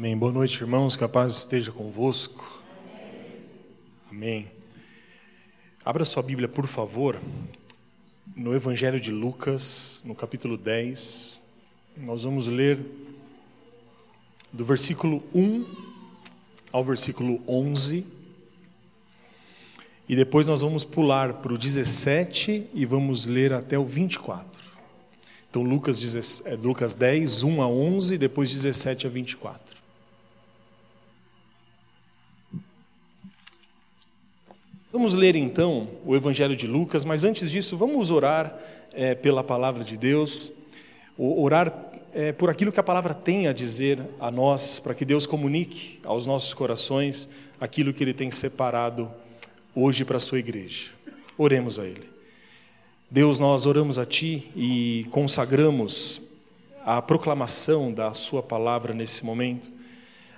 Amém. Boa noite, irmãos. Que a paz esteja convosco. Amém. Abra sua Bíblia, por favor, no Evangelho de Lucas, no capítulo 10. Nós vamos ler do versículo 1 ao versículo 11. E depois nós vamos pular para o 17 e vamos ler até o 24. Então, Lucas, é, Lucas 10, 1 a 11, depois 17 a 24. Vamos ler então o Evangelho de Lucas, mas antes disso, vamos orar é, pela palavra de Deus, orar é, por aquilo que a palavra tem a dizer a nós, para que Deus comunique aos nossos corações aquilo que Ele tem separado hoje para a sua igreja. Oremos a Ele. Deus, nós oramos a Ti e consagramos a proclamação da Sua palavra nesse momento,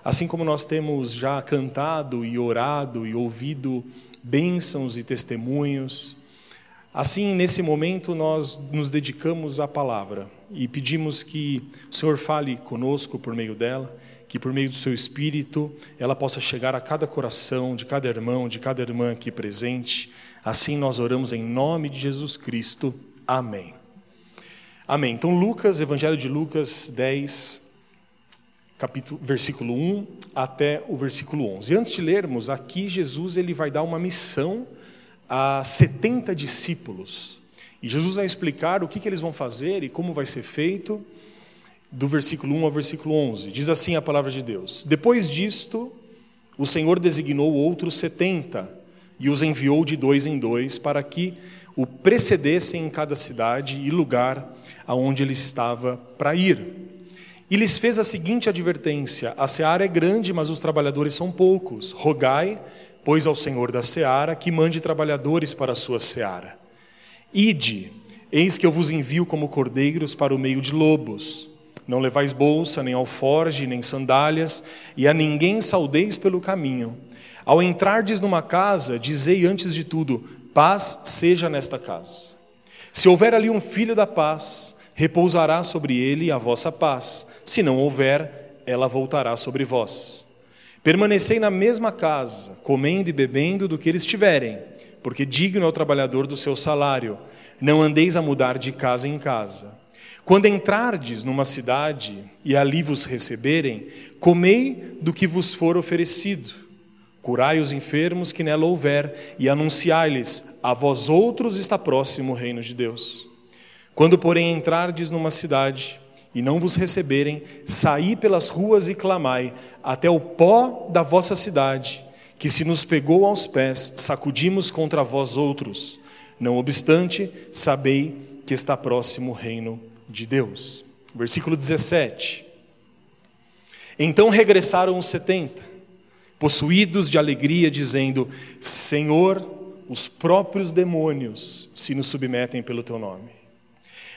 assim como nós temos já cantado e orado e ouvido bênçãos e testemunhos. Assim, nesse momento, nós nos dedicamos à palavra e pedimos que o Senhor fale conosco por meio dela, que por meio do seu Espírito ela possa chegar a cada coração, de cada irmão, de cada irmã aqui presente. Assim nós oramos em nome de Jesus Cristo. Amém. Amém. Então, Lucas, Evangelho de Lucas 10, capítulo, versículo 1 até o versículo 11. Antes de lermos, aqui Jesus ele vai dar uma missão a 70 discípulos. E Jesus vai explicar o que, que eles vão fazer e como vai ser feito, do versículo 1 ao versículo 11. Diz assim a palavra de Deus: Depois disto, o Senhor designou outros 70 e os enviou de dois em dois para que o precedessem em cada cidade e lugar aonde ele estava para ir. E lhes fez a seguinte advertência: A seara é grande, mas os trabalhadores são poucos. Rogai, pois, ao Senhor da seara que mande trabalhadores para a sua seara. Ide, eis que eu vos envio como cordeiros para o meio de lobos. Não levais bolsa, nem alforge, nem sandálias, e a ninguém saudeis pelo caminho. Ao entrardes numa casa, dizei antes de tudo: paz seja nesta casa. Se houver ali um filho da paz, repousará sobre ele a vossa paz. Se não houver, ela voltará sobre vós. Permanecei na mesma casa, comendo e bebendo do que eles tiverem, porque digno é o trabalhador do seu salário. Não andeis a mudar de casa em casa. Quando entrardes numa cidade e ali vos receberem, comei do que vos for oferecido. Curai os enfermos que nela houver e anunciai-lhes: a vós outros está próximo o reino de Deus. Quando, porém, entrardes numa cidade e não vos receberem, saí pelas ruas e clamai até o pó da vossa cidade, que se nos pegou aos pés, sacudimos contra vós outros. Não obstante, sabei que está próximo o reino de Deus. Versículo 17. Então regressaram os setenta, possuídos de alegria, dizendo: Senhor, os próprios demônios se nos submetem pelo teu nome.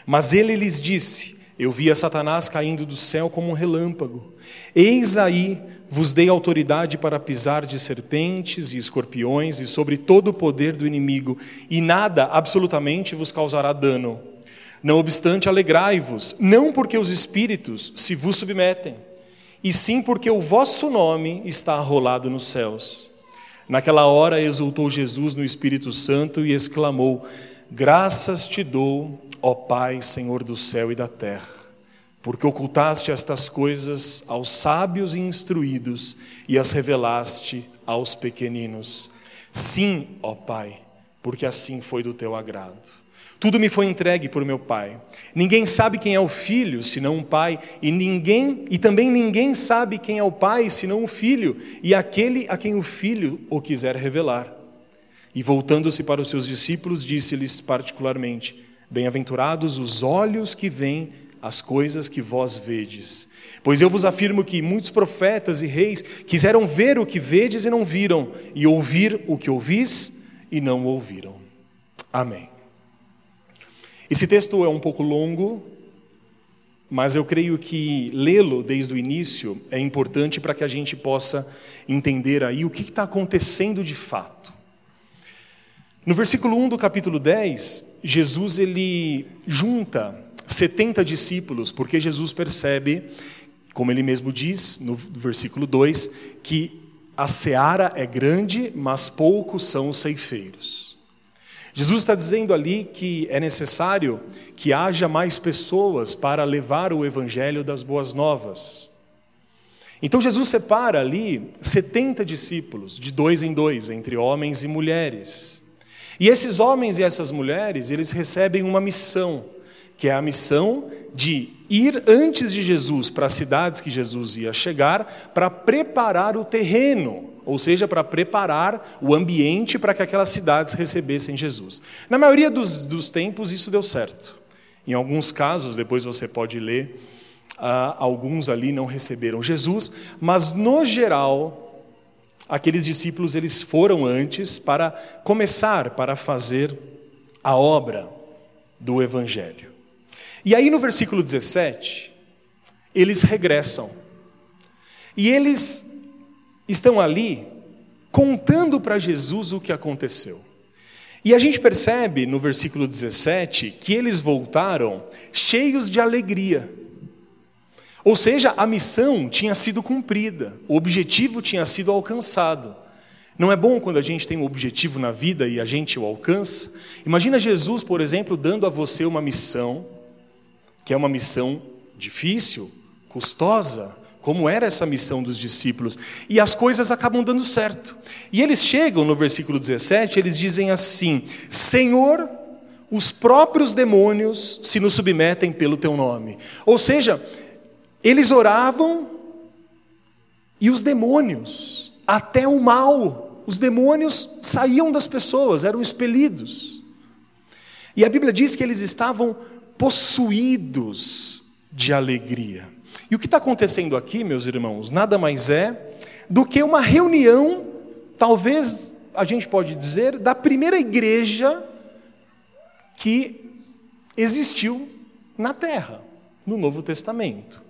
Mas ele lhes disse: Eu via Satanás caindo do céu como um relâmpago. Eis aí vos dei autoridade para pisar de serpentes e escorpiões e sobre todo o poder do inimigo, e nada absolutamente vos causará dano. Não obstante, alegrai-vos, não porque os espíritos se vos submetem, e sim porque o vosso nome está arrolado nos céus. Naquela hora exultou Jesus no Espírito Santo e exclamou: Graças te dou, ó Pai, Senhor do céu e da terra, porque ocultaste estas coisas aos sábios e instruídos e as revelaste aos pequeninos. Sim, ó Pai, porque assim foi do teu agrado. Tudo me foi entregue por meu Pai. Ninguém sabe quem é o filho, senão o Pai, e ninguém e também ninguém sabe quem é o Pai, senão o filho, e aquele a quem o filho o quiser revelar. E voltando-se para os seus discípulos, disse-lhes particularmente: Bem-aventurados os olhos que veem as coisas que vós vedes. Pois eu vos afirmo que muitos profetas e reis quiseram ver o que vedes e não viram, e ouvir o que ouvis e não ouviram. Amém. Esse texto é um pouco longo, mas eu creio que lê-lo desde o início é importante para que a gente possa entender aí o que está acontecendo de fato. No versículo 1 do capítulo 10, Jesus ele junta 70 discípulos, porque Jesus percebe como ele mesmo diz no versículo 2, que a seara é grande, mas poucos são os ceifeiros. Jesus está dizendo ali que é necessário que haja mais pessoas para levar o evangelho das boas novas. Então Jesus separa ali 70 discípulos, de dois em dois, entre homens e mulheres. E esses homens e essas mulheres, eles recebem uma missão, que é a missão de ir antes de Jesus para as cidades que Jesus ia chegar, para preparar o terreno, ou seja, para preparar o ambiente para que aquelas cidades recebessem Jesus. Na maioria dos, dos tempos, isso deu certo. Em alguns casos, depois você pode ler, uh, alguns ali não receberam Jesus, mas no geral, aqueles discípulos eles foram antes para começar, para fazer a obra do Evangelho. E aí no versículo 17, eles regressam. E eles estão ali contando para Jesus o que aconteceu. E a gente percebe no versículo 17 que eles voltaram cheios de alegria. Ou seja, a missão tinha sido cumprida, o objetivo tinha sido alcançado. Não é bom quando a gente tem um objetivo na vida e a gente o alcança? Imagina Jesus, por exemplo, dando a você uma missão que é uma missão difícil, custosa, como era essa missão dos discípulos, e as coisas acabam dando certo. E eles chegam no versículo 17, eles dizem assim: Senhor, os próprios demônios se nos submetem pelo teu nome. Ou seja, eles oravam e os demônios, até o mal, os demônios saíam das pessoas, eram expelidos. E a Bíblia diz que eles estavam possuídos de alegria. E o que está acontecendo aqui, meus irmãos, nada mais é do que uma reunião, talvez a gente pode dizer, da primeira igreja que existiu na terra, no Novo Testamento.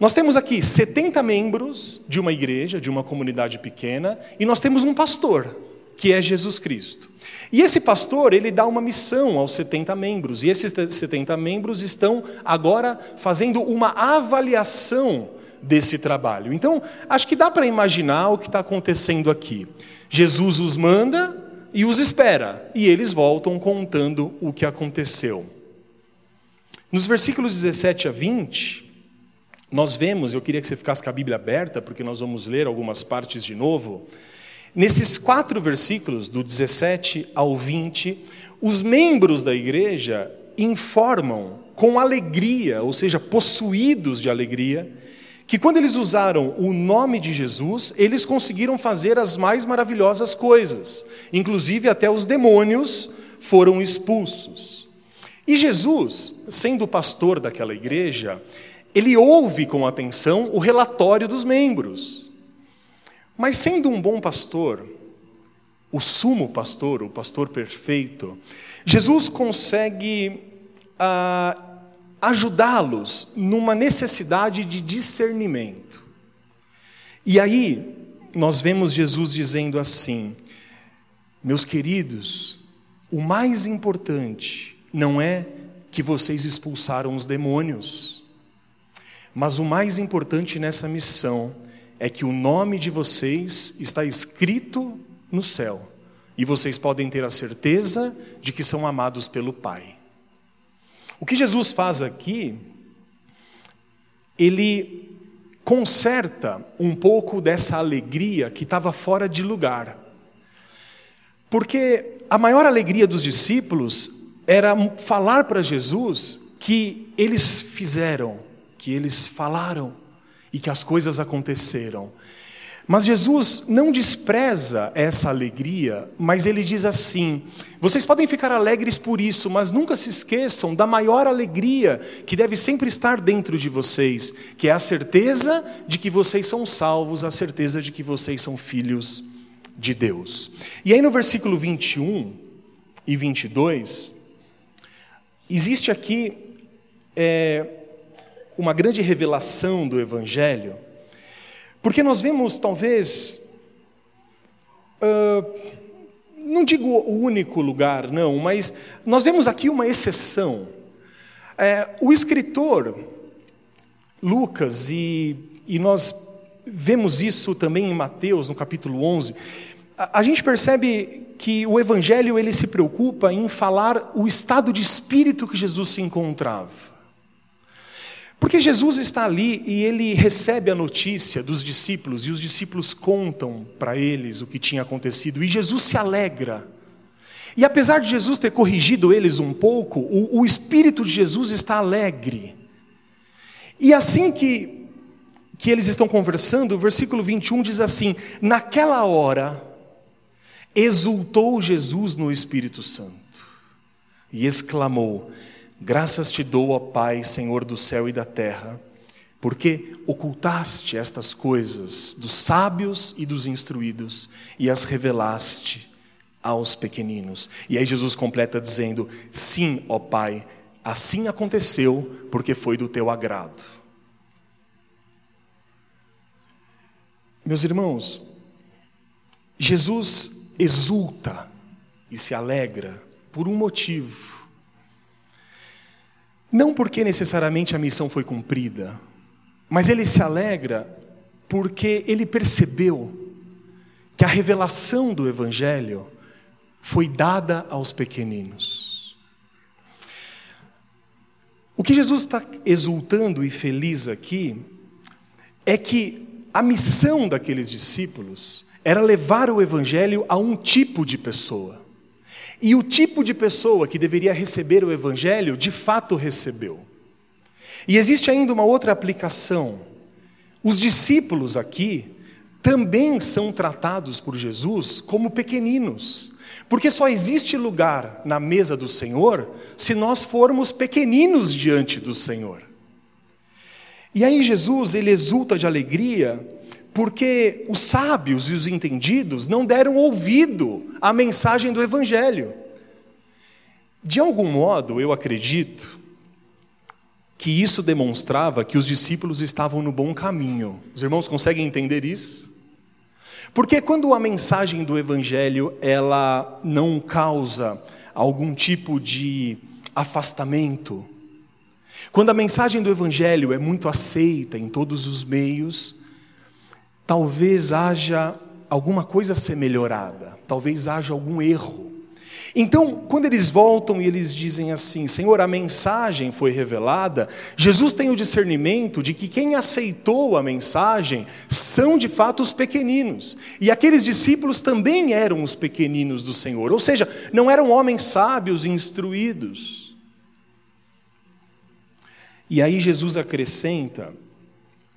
Nós temos aqui 70 membros de uma igreja, de uma comunidade pequena, e nós temos um pastor que é Jesus Cristo. E esse pastor, ele dá uma missão aos 70 membros, e esses 70 membros estão agora fazendo uma avaliação desse trabalho. Então, acho que dá para imaginar o que está acontecendo aqui. Jesus os manda e os espera, e eles voltam contando o que aconteceu. Nos versículos 17 a 20, nós vemos, eu queria que você ficasse com a Bíblia aberta, porque nós vamos ler algumas partes de novo. Nesses quatro versículos, do 17 ao 20, os membros da igreja informam com alegria, ou seja, possuídos de alegria, que quando eles usaram o nome de Jesus, eles conseguiram fazer as mais maravilhosas coisas, inclusive até os demônios foram expulsos. E Jesus, sendo pastor daquela igreja, ele ouve com atenção o relatório dos membros. Mas sendo um bom pastor, o sumo pastor, o pastor perfeito, Jesus consegue ah, ajudá-los numa necessidade de discernimento. E aí nós vemos Jesus dizendo assim: Meus queridos, o mais importante não é que vocês expulsaram os demônios, mas o mais importante nessa missão é que o nome de vocês está escrito no céu e vocês podem ter a certeza de que são amados pelo Pai. O que Jesus faz aqui, ele conserta um pouco dessa alegria que estava fora de lugar. Porque a maior alegria dos discípulos era falar para Jesus que eles fizeram, que eles falaram, e que as coisas aconteceram. Mas Jesus não despreza essa alegria, mas ele diz assim: vocês podem ficar alegres por isso, mas nunca se esqueçam da maior alegria que deve sempre estar dentro de vocês, que é a certeza de que vocês são salvos, a certeza de que vocês são filhos de Deus. E aí no versículo 21 e 22, existe aqui. É, uma grande revelação do Evangelho, porque nós vemos, talvez, uh, não digo o único lugar, não, mas nós vemos aqui uma exceção. É, o escritor, Lucas, e, e nós vemos isso também em Mateus, no capítulo 11, a, a gente percebe que o Evangelho ele se preocupa em falar o estado de espírito que Jesus se encontrava. Porque Jesus está ali e ele recebe a notícia dos discípulos, e os discípulos contam para eles o que tinha acontecido, e Jesus se alegra. E apesar de Jesus ter corrigido eles um pouco, o, o espírito de Jesus está alegre. E assim que, que eles estão conversando, o versículo 21 diz assim: Naquela hora, exultou Jesus no Espírito Santo e exclamou: Graças te dou, ó Pai, Senhor do céu e da terra, porque ocultaste estas coisas dos sábios e dos instruídos e as revelaste aos pequeninos. E aí Jesus completa dizendo: Sim, ó Pai, assim aconteceu, porque foi do teu agrado. Meus irmãos, Jesus exulta e se alegra por um motivo. Não porque necessariamente a missão foi cumprida, mas ele se alegra porque ele percebeu que a revelação do Evangelho foi dada aos pequeninos. O que Jesus está exultando e feliz aqui é que a missão daqueles discípulos era levar o Evangelho a um tipo de pessoa. E o tipo de pessoa que deveria receber o Evangelho, de fato recebeu. E existe ainda uma outra aplicação. Os discípulos aqui também são tratados por Jesus como pequeninos, porque só existe lugar na mesa do Senhor se nós formos pequeninos diante do Senhor. E aí Jesus, ele exulta de alegria porque os sábios e os entendidos não deram ouvido à mensagem do Evangelho. De algum modo, eu acredito que isso demonstrava que os discípulos estavam no bom caminho. Os irmãos conseguem entender isso? Porque quando a mensagem do evangelho ela não causa algum tipo de afastamento, quando a mensagem do evangelho é muito aceita em todos os meios, talvez haja alguma coisa a ser melhorada, talvez haja algum erro. Então, quando eles voltam e eles dizem assim: Senhor, a mensagem foi revelada, Jesus tem o discernimento de que quem aceitou a mensagem são de fato os pequeninos. E aqueles discípulos também eram os pequeninos do Senhor, ou seja, não eram homens sábios e instruídos. E aí Jesus acrescenta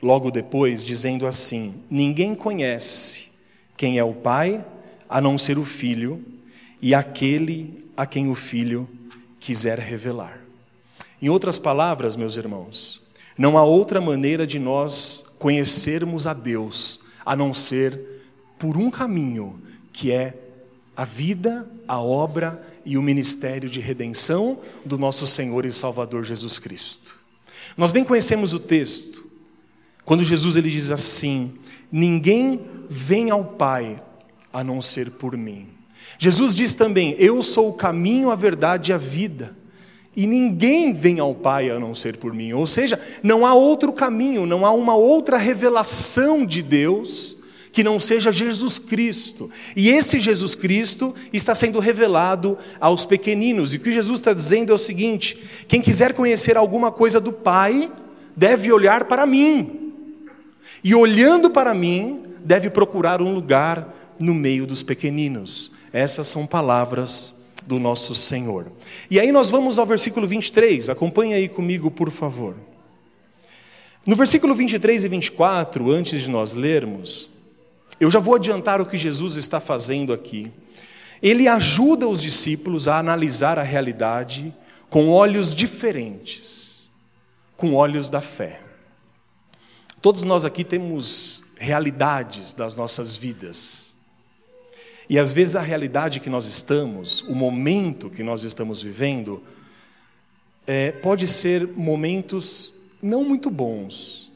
logo depois, dizendo assim: Ninguém conhece quem é o Pai a não ser o Filho e aquele a quem o Filho quiser revelar. Em outras palavras, meus irmãos, não há outra maneira de nós conhecermos a Deus a não ser por um caminho, que é a vida, a obra e o ministério de redenção do nosso Senhor e Salvador Jesus Cristo. Nós bem conhecemos o texto, quando Jesus ele diz assim: Ninguém vem ao Pai a não ser por mim. Jesus diz também: Eu sou o caminho, a verdade e a vida. E ninguém vem ao Pai a não ser por mim. Ou seja, não há outro caminho, não há uma outra revelação de Deus que não seja Jesus Cristo. E esse Jesus Cristo está sendo revelado aos pequeninos. E o que Jesus está dizendo é o seguinte: quem quiser conhecer alguma coisa do Pai, deve olhar para mim. E olhando para mim, deve procurar um lugar no meio dos pequeninos. Essas são palavras do nosso Senhor. E aí nós vamos ao versículo 23, acompanhe aí comigo, por favor. No versículo 23 e 24, antes de nós lermos, eu já vou adiantar o que Jesus está fazendo aqui. Ele ajuda os discípulos a analisar a realidade com olhos diferentes, com olhos da fé. Todos nós aqui temos realidades das nossas vidas. E às vezes a realidade que nós estamos, o momento que nós estamos vivendo, é, pode ser momentos não muito bons,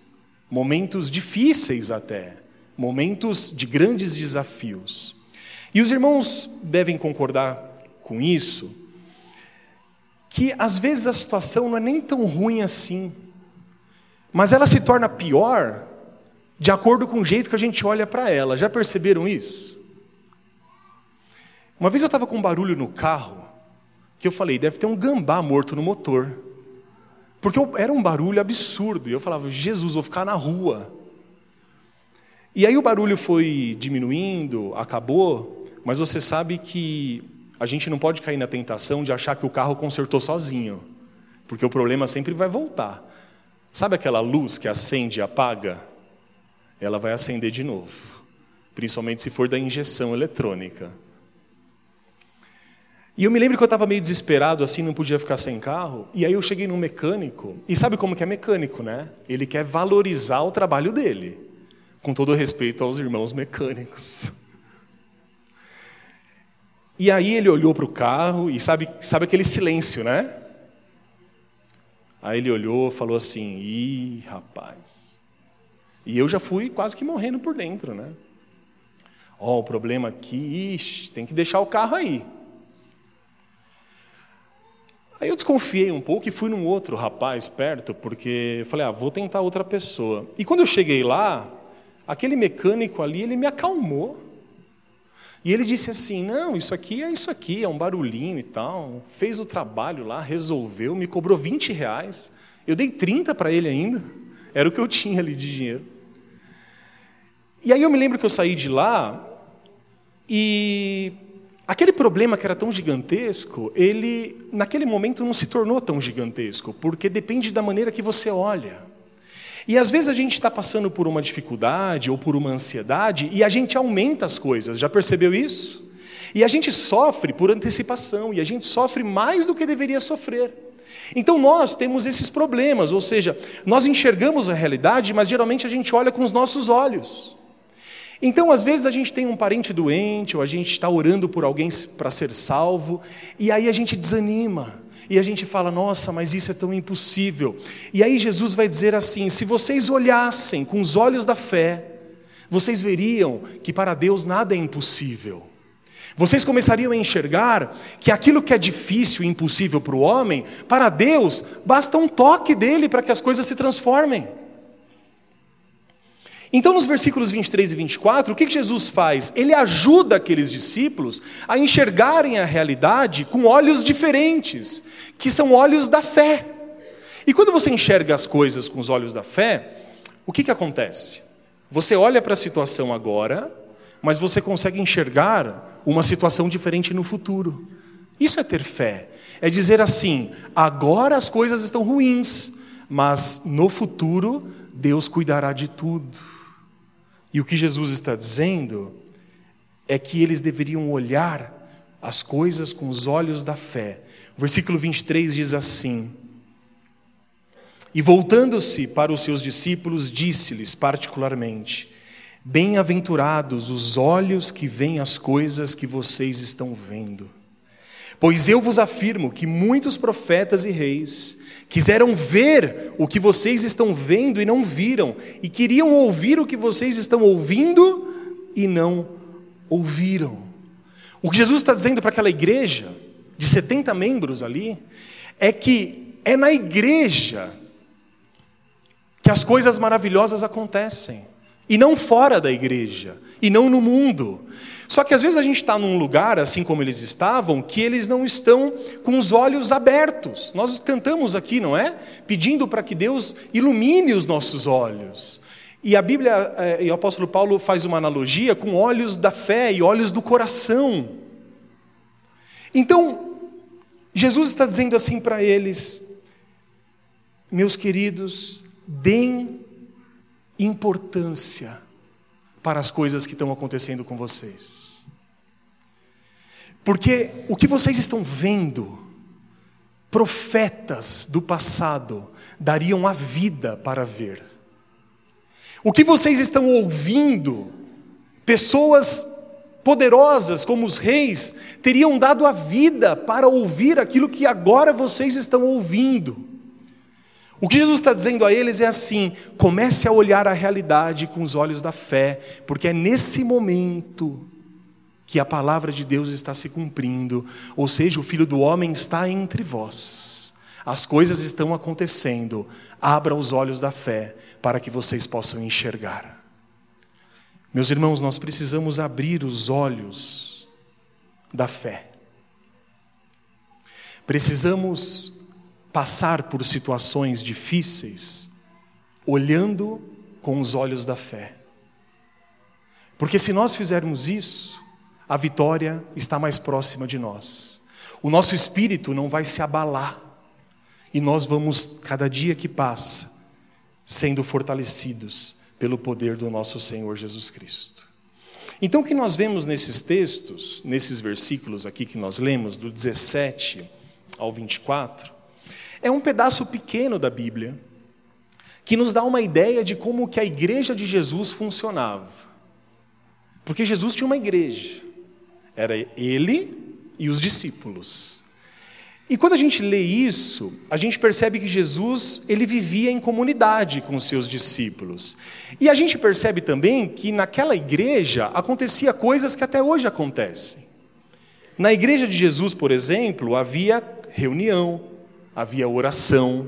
momentos difíceis até, momentos de grandes desafios. E os irmãos devem concordar com isso, que às vezes a situação não é nem tão ruim assim. Mas ela se torna pior de acordo com o jeito que a gente olha para ela. Já perceberam isso? Uma vez eu estava com um barulho no carro que eu falei, deve ter um gambá morto no motor. Porque eu, era um barulho absurdo. E eu falava, Jesus, vou ficar na rua. E aí o barulho foi diminuindo, acabou, mas você sabe que a gente não pode cair na tentação de achar que o carro consertou sozinho. Porque o problema sempre vai voltar. Sabe aquela luz que acende e apaga? Ela vai acender de novo. Principalmente se for da injeção eletrônica. E eu me lembro que eu estava meio desesperado, assim, não podia ficar sem carro. E aí eu cheguei num mecânico, e sabe como que é mecânico, né? Ele quer valorizar o trabalho dele, com todo respeito aos irmãos mecânicos. E aí ele olhou para o carro, e sabe, sabe aquele silêncio, né? Aí ele olhou, falou assim: ih, rapaz. E eu já fui quase que morrendo por dentro, né? Ó, oh, o problema aqui, ixi, tem que deixar o carro aí. Aí eu desconfiei um pouco e fui num outro rapaz perto, porque falei, ah, vou tentar outra pessoa. E quando eu cheguei lá, aquele mecânico ali, ele me acalmou. E ele disse assim: não, isso aqui é isso aqui, é um barulhinho e tal. Fez o trabalho lá, resolveu, me cobrou 20 reais. Eu dei 30 para ele ainda, era o que eu tinha ali de dinheiro. E aí eu me lembro que eu saí de lá e Aquele problema que era tão gigantesco, ele, naquele momento, não se tornou tão gigantesco, porque depende da maneira que você olha. E às vezes a gente está passando por uma dificuldade ou por uma ansiedade e a gente aumenta as coisas, já percebeu isso? E a gente sofre por antecipação, e a gente sofre mais do que deveria sofrer. Então nós temos esses problemas, ou seja, nós enxergamos a realidade, mas geralmente a gente olha com os nossos olhos. Então, às vezes, a gente tem um parente doente, ou a gente está orando por alguém para ser salvo, e aí a gente desanima, e a gente fala: nossa, mas isso é tão impossível. E aí Jesus vai dizer assim: se vocês olhassem com os olhos da fé, vocês veriam que para Deus nada é impossível. Vocês começariam a enxergar que aquilo que é difícil e impossível para o homem, para Deus, basta um toque dele para que as coisas se transformem. Então, nos versículos 23 e 24, o que Jesus faz? Ele ajuda aqueles discípulos a enxergarem a realidade com olhos diferentes, que são olhos da fé. E quando você enxerga as coisas com os olhos da fé, o que, que acontece? Você olha para a situação agora, mas você consegue enxergar uma situação diferente no futuro. Isso é ter fé. É dizer assim: agora as coisas estão ruins, mas no futuro Deus cuidará de tudo. E o que Jesus está dizendo é que eles deveriam olhar as coisas com os olhos da fé. O versículo 23 diz assim: E voltando-se para os seus discípulos, disse-lhes particularmente: Bem-aventurados os olhos que veem as coisas que vocês estão vendo. Pois eu vos afirmo que muitos profetas e reis quiseram ver o que vocês estão vendo e não viram, e queriam ouvir o que vocês estão ouvindo e não ouviram. O que Jesus está dizendo para aquela igreja, de 70 membros ali, é que é na igreja que as coisas maravilhosas acontecem, e não fora da igreja, e não no mundo. Só que às vezes a gente está num lugar, assim como eles estavam, que eles não estão com os olhos abertos. Nós cantamos aqui, não é? Pedindo para que Deus ilumine os nossos olhos. E a Bíblia, eh, e o apóstolo Paulo faz uma analogia com olhos da fé e olhos do coração. Então, Jesus está dizendo assim para eles: meus queridos, deem importância para as coisas que estão acontecendo com vocês. Porque o que vocês estão vendo, profetas do passado dariam a vida para ver. O que vocês estão ouvindo, pessoas poderosas como os reis teriam dado a vida para ouvir aquilo que agora vocês estão ouvindo. O que Jesus está dizendo a eles é assim: comece a olhar a realidade com os olhos da fé, porque é nesse momento que a palavra de Deus está se cumprindo, ou seja, o Filho do Homem está entre vós. As coisas estão acontecendo. Abra os olhos da fé para que vocês possam enxergar. Meus irmãos, nós precisamos abrir os olhos da fé. Precisamos passar por situações difíceis olhando com os olhos da fé. Porque se nós fizermos isso, a vitória está mais próxima de nós. O nosso espírito não vai se abalar. E nós vamos, cada dia que passa, sendo fortalecidos pelo poder do nosso Senhor Jesus Cristo. Então, o que nós vemos nesses textos, nesses versículos aqui que nós lemos, do 17 ao 24, é um pedaço pequeno da Bíblia que nos dá uma ideia de como que a igreja de Jesus funcionava. Porque Jesus tinha uma igreja. Era ele e os discípulos. E quando a gente lê isso, a gente percebe que Jesus, ele vivia em comunidade com os seus discípulos. E a gente percebe também que naquela igreja acontecia coisas que até hoje acontecem. Na igreja de Jesus, por exemplo, havia reunião, havia oração,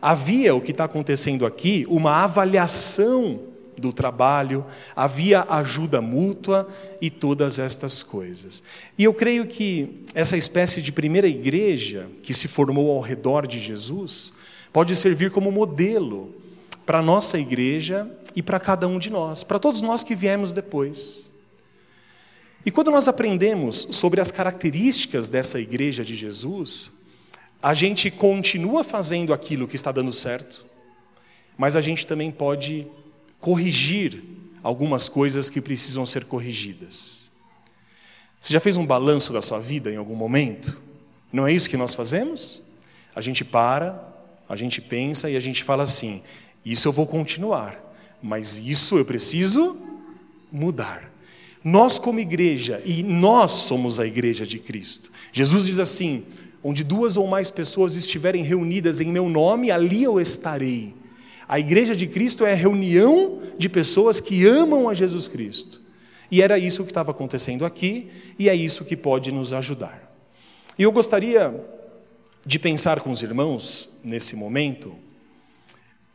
havia o que está acontecendo aqui, uma avaliação do trabalho, havia ajuda mútua e todas estas coisas. E eu creio que essa espécie de primeira igreja que se formou ao redor de Jesus pode servir como modelo para a nossa igreja e para cada um de nós, para todos nós que viemos depois. E quando nós aprendemos sobre as características dessa igreja de Jesus, a gente continua fazendo aquilo que está dando certo, mas a gente também pode corrigir algumas coisas que precisam ser corrigidas. Você já fez um balanço da sua vida em algum momento? Não é isso que nós fazemos? A gente para, a gente pensa e a gente fala assim: isso eu vou continuar, mas isso eu preciso mudar. Nós, como igreja, e nós somos a igreja de Cristo. Jesus diz assim: Onde duas ou mais pessoas estiverem reunidas em meu nome, ali eu estarei. A igreja de Cristo é a reunião de pessoas que amam a Jesus Cristo. E era isso que estava acontecendo aqui, e é isso que pode nos ajudar. E eu gostaria de pensar com os irmãos, nesse momento,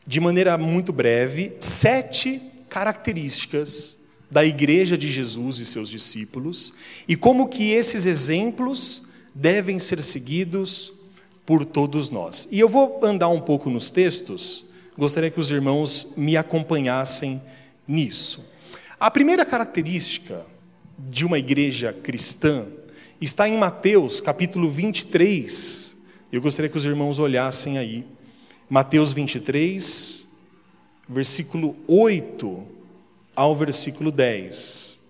de maneira muito breve, sete características da igreja de Jesus e seus discípulos, e como que esses exemplos devem ser seguidos por todos nós. E eu vou andar um pouco nos textos, gostaria que os irmãos me acompanhassem nisso. A primeira característica de uma igreja cristã está em Mateus capítulo 23. Eu gostaria que os irmãos olhassem aí. Mateus 23, versículo 8 ao versículo 10.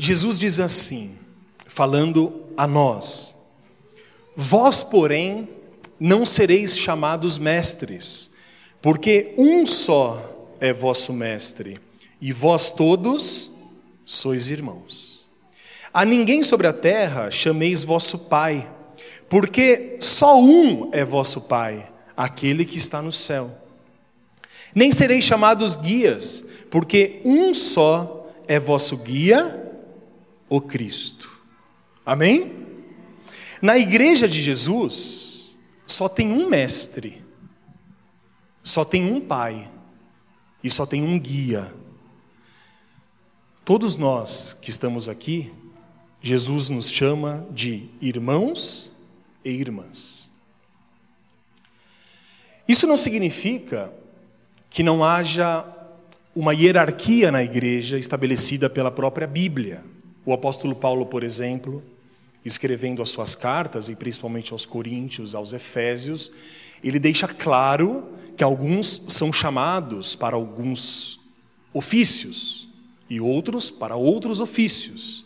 Jesus diz assim, falando a nós: Vós, porém, não sereis chamados mestres, porque um só é vosso mestre, e vós todos sois irmãos. A ninguém sobre a terra chameis vosso Pai, porque só um é vosso Pai, aquele que está no céu. Nem sereis chamados guias, porque um só é vosso guia o Cristo. Amém? Na igreja de Jesus, só tem um mestre, só tem um pai e só tem um guia. Todos nós que estamos aqui, Jesus nos chama de irmãos e irmãs. Isso não significa que não haja uma hierarquia na igreja estabelecida pela própria Bíblia. O apóstolo Paulo, por exemplo, escrevendo as suas cartas, e principalmente aos Coríntios, aos Efésios, ele deixa claro que alguns são chamados para alguns ofícios e outros para outros ofícios.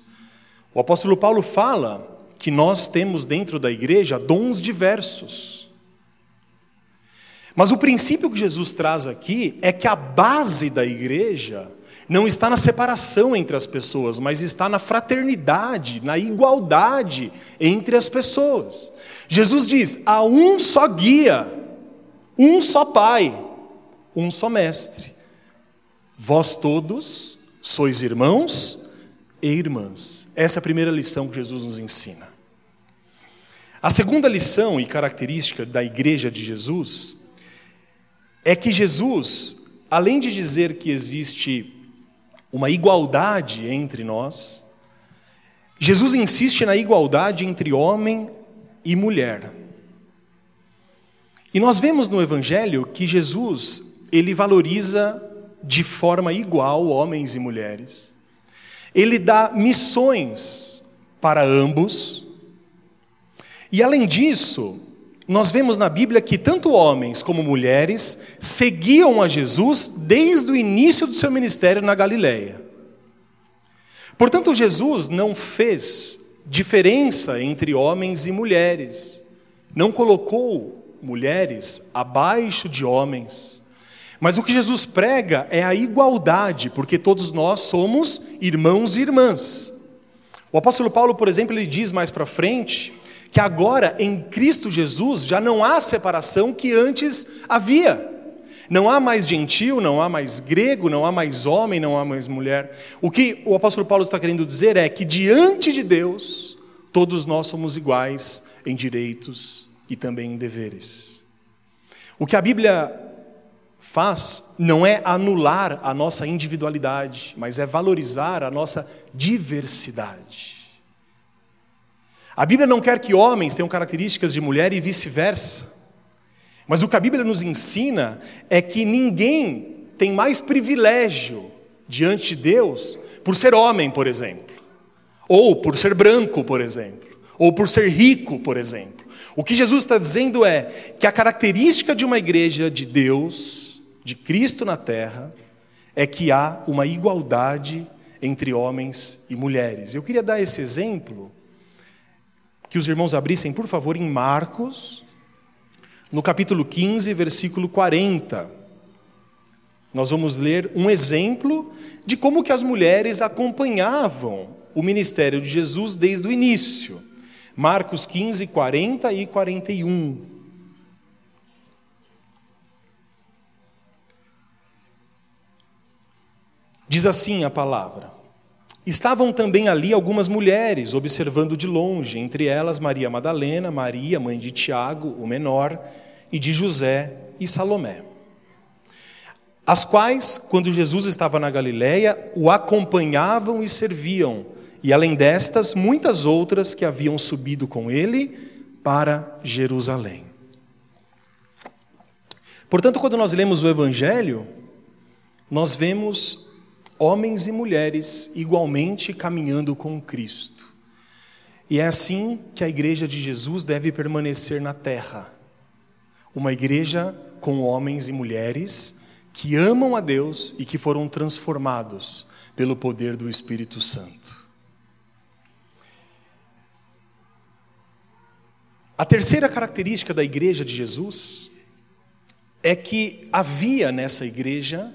O apóstolo Paulo fala que nós temos dentro da igreja dons diversos. Mas o princípio que Jesus traz aqui é que a base da igreja não está na separação entre as pessoas, mas está na fraternidade, na igualdade entre as pessoas. Jesus diz: há um só guia um só Pai, um só Mestre. Vós todos sois irmãos e irmãs. Essa é a primeira lição que Jesus nos ensina. A segunda lição e característica da igreja de Jesus é que Jesus, além de dizer que existe uma igualdade entre nós, Jesus insiste na igualdade entre homem e mulher. E nós vemos no evangelho que Jesus, ele valoriza de forma igual homens e mulheres. Ele dá missões para ambos. E além disso, nós vemos na Bíblia que tanto homens como mulheres seguiam a Jesus desde o início do seu ministério na Galileia. Portanto, Jesus não fez diferença entre homens e mulheres, não colocou mulheres abaixo de homens. Mas o que Jesus prega é a igualdade, porque todos nós somos irmãos e irmãs. O apóstolo Paulo, por exemplo, ele diz mais para frente que agora em Cristo Jesus já não há separação que antes havia. Não há mais gentil, não há mais grego, não há mais homem, não há mais mulher. O que o apóstolo Paulo está querendo dizer é que diante de Deus, todos nós somos iguais em direitos e também em deveres. O que a Bíblia faz não é anular a nossa individualidade, mas é valorizar a nossa diversidade. A Bíblia não quer que homens tenham características de mulher e vice-versa. Mas o que a Bíblia nos ensina é que ninguém tem mais privilégio diante de Deus por ser homem, por exemplo, ou por ser branco, por exemplo, ou por ser rico, por exemplo. O que Jesus está dizendo é que a característica de uma igreja de Deus, de Cristo na terra, é que há uma igualdade entre homens e mulheres. Eu queria dar esse exemplo, que os irmãos abrissem, por favor, em Marcos, no capítulo 15, versículo 40. Nós vamos ler um exemplo de como que as mulheres acompanhavam o ministério de Jesus desde o início. Marcos 15, 40 e 41. Diz assim a palavra: Estavam também ali algumas mulheres observando de longe, entre elas Maria Madalena, Maria, mãe de Tiago, o menor, e de José e Salomé. As quais, quando Jesus estava na Galiléia, o acompanhavam e serviam, e além destas, muitas outras que haviam subido com ele para Jerusalém. Portanto, quando nós lemos o Evangelho, nós vemos homens e mulheres igualmente caminhando com Cristo. E é assim que a igreja de Jesus deve permanecer na terra uma igreja com homens e mulheres que amam a Deus e que foram transformados pelo poder do Espírito Santo. A terceira característica da igreja de Jesus é que havia nessa igreja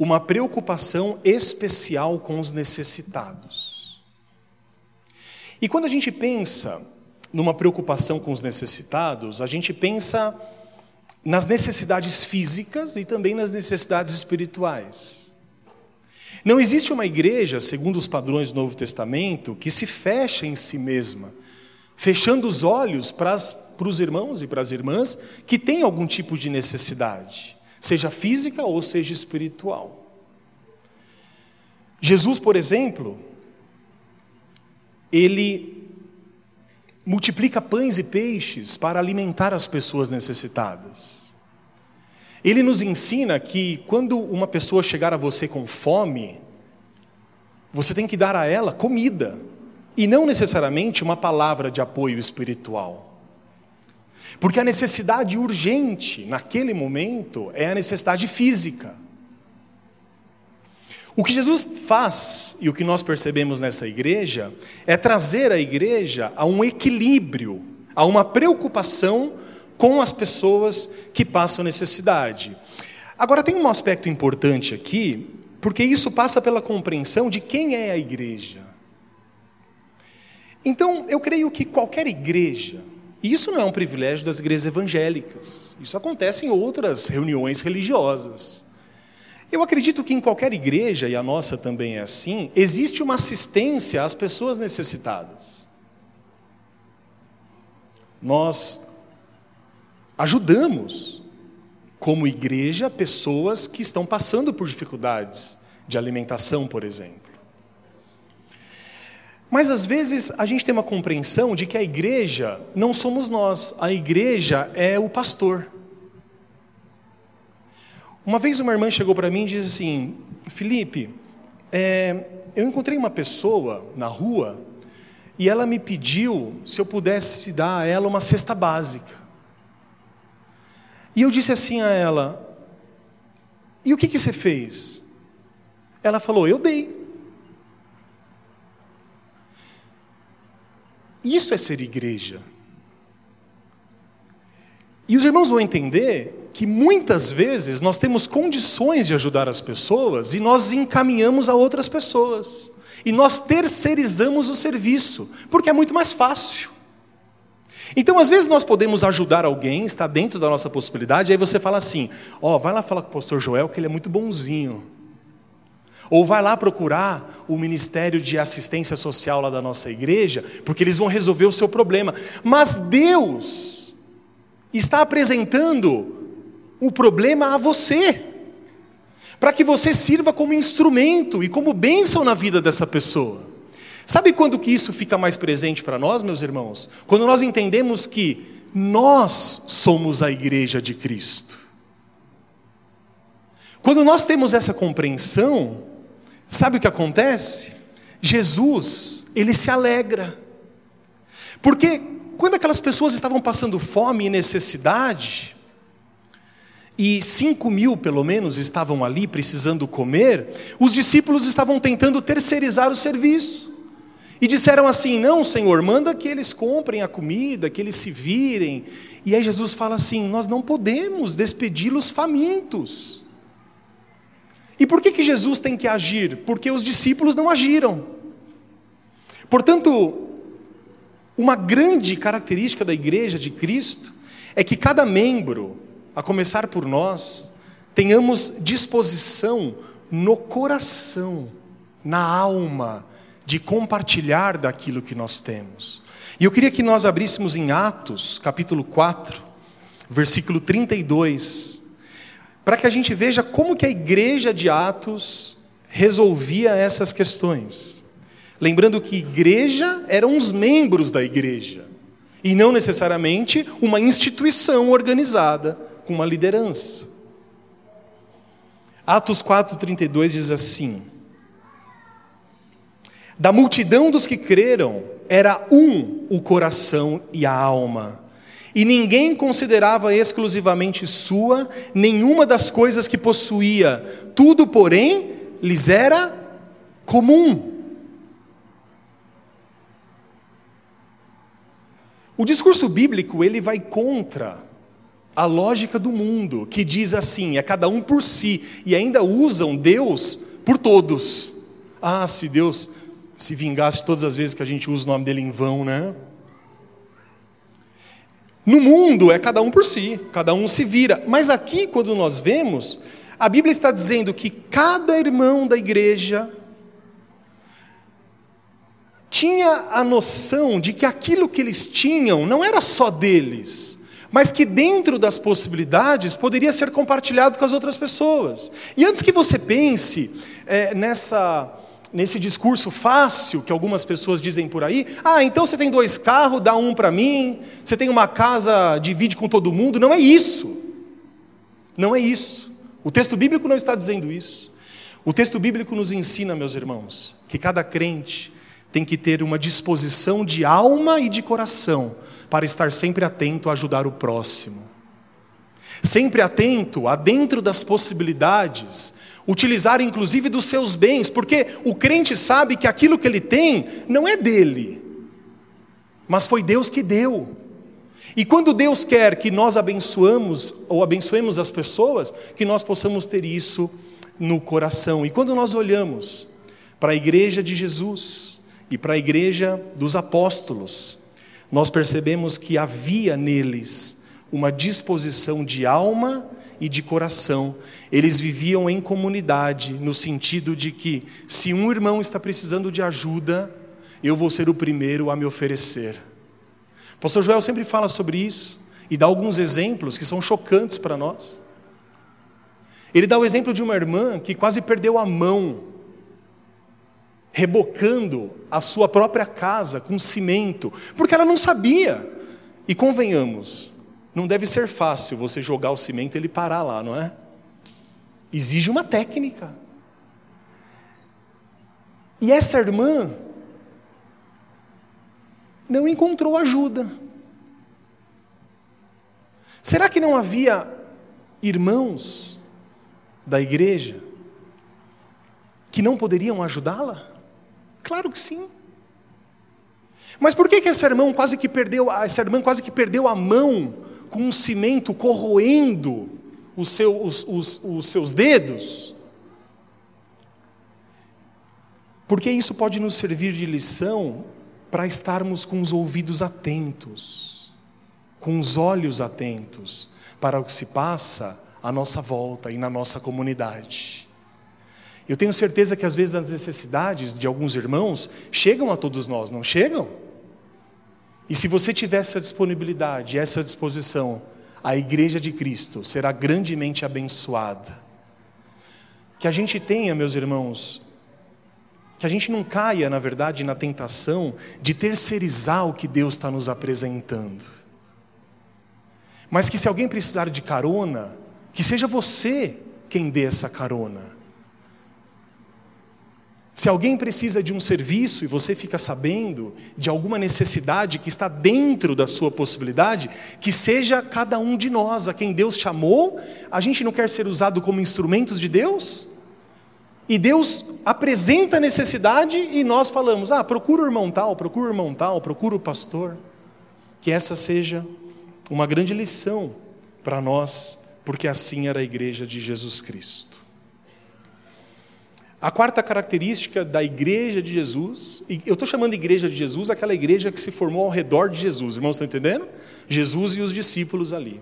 uma preocupação especial com os necessitados. E quando a gente pensa numa preocupação com os necessitados, a gente pensa nas necessidades físicas e também nas necessidades espirituais. Não existe uma igreja, segundo os padrões do Novo Testamento, que se fecha em si mesma, fechando os olhos para, as, para os irmãos e para as irmãs que têm algum tipo de necessidade, seja física ou seja espiritual. Jesus, por exemplo, ele multiplica pães e peixes para alimentar as pessoas necessitadas. Ele nos ensina que quando uma pessoa chegar a você com fome, você tem que dar a ela comida e não necessariamente uma palavra de apoio espiritual. Porque a necessidade urgente naquele momento é a necessidade física. O que Jesus faz e o que nós percebemos nessa igreja é trazer a igreja a um equilíbrio, a uma preocupação com as pessoas que passam necessidade. Agora, tem um aspecto importante aqui, porque isso passa pela compreensão de quem é a igreja. Então, eu creio que qualquer igreja, E isso não é um privilégio das igrejas evangélicas. Isso acontece em outras reuniões religiosas. Eu acredito que em qualquer igreja, e a nossa também é assim, existe uma assistência às pessoas necessitadas. Nós ajudamos, como igreja, pessoas que estão passando por dificuldades de alimentação, por exemplo. Mas às vezes a gente tem uma compreensão de que a igreja não somos nós, a igreja é o pastor. Uma vez uma irmã chegou para mim e disse assim: Felipe, é, eu encontrei uma pessoa na rua e ela me pediu se eu pudesse dar a ela uma cesta básica. E eu disse assim a ela: E o que, que você fez? Ela falou: Eu dei. Isso é ser igreja. E os irmãos vão entender que muitas vezes nós temos condições de ajudar as pessoas e nós encaminhamos a outras pessoas. E nós terceirizamos o serviço, porque é muito mais fácil. Então, às vezes, nós podemos ajudar alguém, está dentro da nossa possibilidade, aí você fala assim: Ó, oh, vai lá falar com o pastor Joel que ele é muito bonzinho. Ou vai lá procurar o Ministério de Assistência Social lá da nossa igreja, porque eles vão resolver o seu problema. Mas Deus está apresentando o problema a você, para que você sirva como instrumento e como bênção na vida dessa pessoa. Sabe quando que isso fica mais presente para nós, meus irmãos? Quando nós entendemos que nós somos a igreja de Cristo. Quando nós temos essa compreensão, Sabe o que acontece? Jesus, ele se alegra. Porque quando aquelas pessoas estavam passando fome e necessidade, e cinco mil pelo menos estavam ali precisando comer, os discípulos estavam tentando terceirizar o serviço. E disseram assim: Não, Senhor, manda que eles comprem a comida, que eles se virem. E aí Jesus fala assim: Nós não podemos despedi-los famintos. E por que, que Jesus tem que agir? Porque os discípulos não agiram. Portanto, uma grande característica da igreja de Cristo é que cada membro, a começar por nós, tenhamos disposição no coração, na alma, de compartilhar daquilo que nós temos. E eu queria que nós abríssemos em Atos, capítulo 4, versículo 32 para que a gente veja como que a igreja de Atos resolvia essas questões. Lembrando que igreja eram os membros da igreja, e não necessariamente uma instituição organizada com uma liderança. Atos 4:32 diz assim: Da multidão dos que creram, era um o coração e a alma e ninguém considerava exclusivamente sua nenhuma das coisas que possuía, tudo, porém, lhes era comum. O discurso bíblico, ele vai contra a lógica do mundo, que diz assim, é cada um por si, e ainda usam Deus por todos. Ah, se Deus se vingasse todas as vezes que a gente usa o nome dele em vão, né? No mundo é cada um por si, cada um se vira. Mas aqui, quando nós vemos, a Bíblia está dizendo que cada irmão da igreja tinha a noção de que aquilo que eles tinham não era só deles, mas que dentro das possibilidades poderia ser compartilhado com as outras pessoas. E antes que você pense é, nessa nesse discurso fácil que algumas pessoas dizem por aí, ah, então você tem dois carros, dá um para mim, você tem uma casa, divide com todo mundo. Não é isso. Não é isso. O texto bíblico não está dizendo isso. O texto bíblico nos ensina, meus irmãos, que cada crente tem que ter uma disposição de alma e de coração para estar sempre atento a ajudar o próximo. Sempre atento a dentro das possibilidades utilizar inclusive dos seus bens, porque o crente sabe que aquilo que ele tem não é dele, mas foi Deus que deu. E quando Deus quer que nós abençoamos ou abençoemos as pessoas, que nós possamos ter isso no coração. E quando nós olhamos para a igreja de Jesus e para a igreja dos apóstolos, nós percebemos que havia neles uma disposição de alma e de coração. Eles viviam em comunidade, no sentido de que, se um irmão está precisando de ajuda, eu vou ser o primeiro a me oferecer. O pastor Joel sempre fala sobre isso e dá alguns exemplos que são chocantes para nós. Ele dá o exemplo de uma irmã que quase perdeu a mão, rebocando a sua própria casa com cimento, porque ela não sabia. E convenhamos, não deve ser fácil você jogar o cimento e ele parar lá, não é? Exige uma técnica. E essa irmã não encontrou ajuda. Será que não havia irmãos da igreja que não poderiam ajudá-la? Claro que sim. Mas por que, que essa irmã quase que perdeu, essa irmã quase que perdeu a mão com um cimento corroendo os, seu, os, os, os seus dedos? Porque isso pode nos servir de lição para estarmos com os ouvidos atentos, com os olhos atentos para o que se passa à nossa volta e na nossa comunidade. Eu tenho certeza que às vezes as necessidades de alguns irmãos chegam a todos nós, não chegam? E se você tiver essa disponibilidade, essa disposição, a igreja de Cristo será grandemente abençoada. Que a gente tenha, meus irmãos, que a gente não caia, na verdade, na tentação de terceirizar o que Deus está nos apresentando. Mas que se alguém precisar de carona, que seja você quem dê essa carona. Se alguém precisa de um serviço e você fica sabendo de alguma necessidade que está dentro da sua possibilidade, que seja cada um de nós a quem Deus chamou, a gente não quer ser usado como instrumentos de Deus? E Deus apresenta a necessidade e nós falamos: ah, procura o irmão tal, procura o irmão tal, procura o pastor. Que essa seja uma grande lição para nós, porque assim era a igreja de Jesus Cristo. A quarta característica da igreja de Jesus, eu estou chamando de igreja de Jesus aquela igreja que se formou ao redor de Jesus, irmãos estão entendendo? Jesus e os discípulos ali.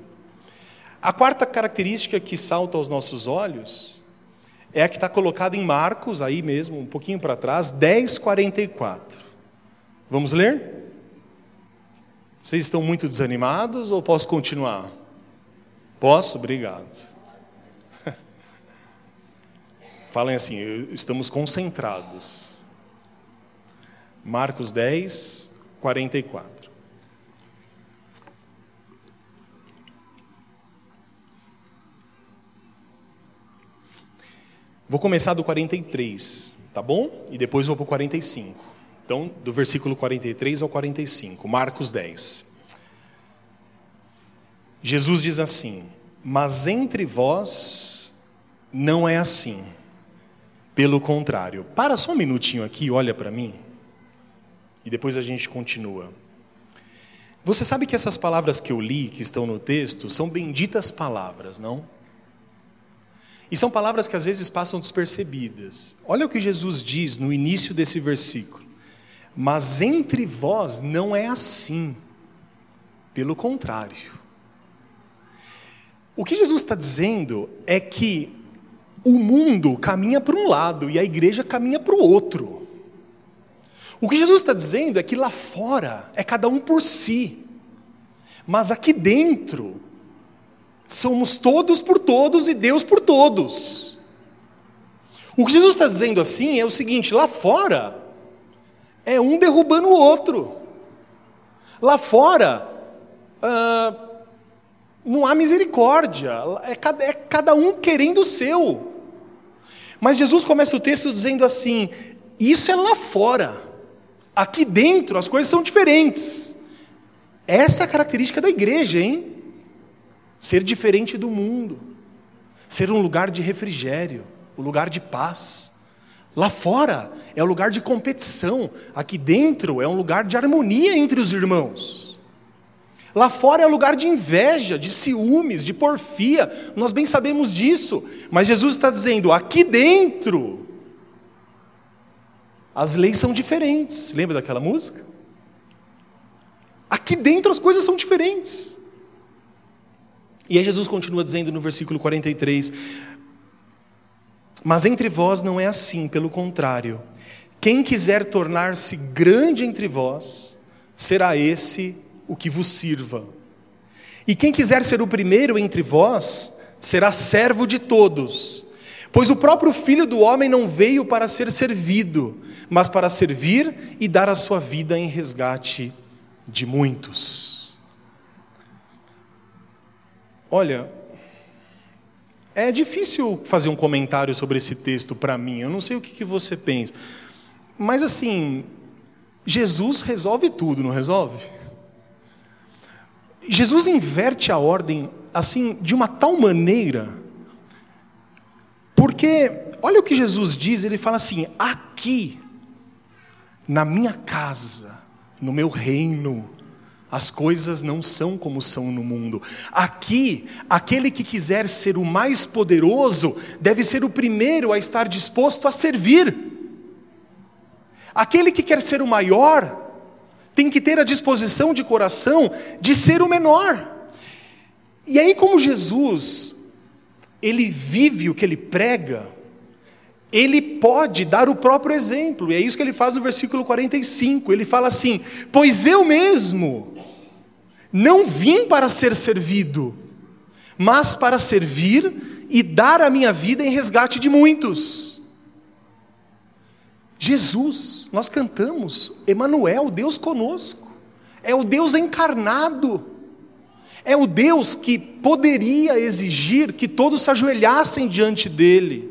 A quarta característica que salta aos nossos olhos é a que está colocada em Marcos, aí mesmo, um pouquinho para trás, 10,44. Vamos ler? Vocês estão muito desanimados ou posso continuar? Posso? Obrigado. Falem assim, estamos concentrados. Marcos 10, 44. Vou começar do 43, tá bom? E depois vou para o 45. Então, do versículo 43 ao 45, Marcos 10. Jesus diz assim: Mas entre vós não é assim. Pelo contrário, para só um minutinho aqui, olha para mim, e depois a gente continua. Você sabe que essas palavras que eu li, que estão no texto, são benditas palavras, não? E são palavras que às vezes passam despercebidas. Olha o que Jesus diz no início desse versículo. Mas entre vós não é assim. Pelo contrário. O que Jesus está dizendo é que o mundo caminha para um lado e a igreja caminha para o outro. O que Jesus está dizendo é que lá fora é cada um por si, mas aqui dentro somos todos por todos e Deus por todos. O que Jesus está dizendo assim é o seguinte: lá fora é um derrubando o outro, lá fora ah, não há misericórdia, é cada, é cada um querendo o seu. Mas Jesus começa o texto dizendo assim: isso é lá fora, aqui dentro as coisas são diferentes. Essa é a característica da igreja, hein? Ser diferente do mundo, ser um lugar de refrigério, um lugar de paz. Lá fora é um lugar de competição, aqui dentro é um lugar de harmonia entre os irmãos. Lá fora é lugar de inveja, de ciúmes, de porfia, nós bem sabemos disso, mas Jesus está dizendo: aqui dentro, as leis são diferentes. Lembra daquela música? aqui dentro as coisas são diferentes. E aí Jesus continua dizendo no versículo 43: Mas entre vós não é assim, pelo contrário, quem quiser tornar-se grande entre vós, será esse o que vos sirva. E quem quiser ser o primeiro entre vós, será servo de todos. Pois o próprio Filho do Homem não veio para ser servido, mas para servir e dar a sua vida em resgate de muitos. Olha, é difícil fazer um comentário sobre esse texto para mim, eu não sei o que, você pensa, mas assim, Jesus resolve tudo, não resolve? Jesus inverte a ordem assim de uma tal maneira, porque olha o que Jesus diz, ele fala assim: aqui, na minha casa, no meu reino, as coisas não são como são no mundo. Aqui, aquele que quiser ser o mais poderoso deve ser o primeiro a estar disposto a servir. Aquele que quer ser o maior tem que ter a disposição de coração de ser o menor. E aí, como Jesus, ele vive o que ele prega, ele pode dar o próprio exemplo, e é isso que ele faz no versículo 45. Ele fala assim: Pois eu mesmo não vim para ser servido, mas para servir e dar a minha vida em resgate de muitos. Jesus, nós cantamos, Emanuel, Deus conosco, é o Deus encarnado, é o Deus que poderia exigir que todos se ajoelhassem diante dele.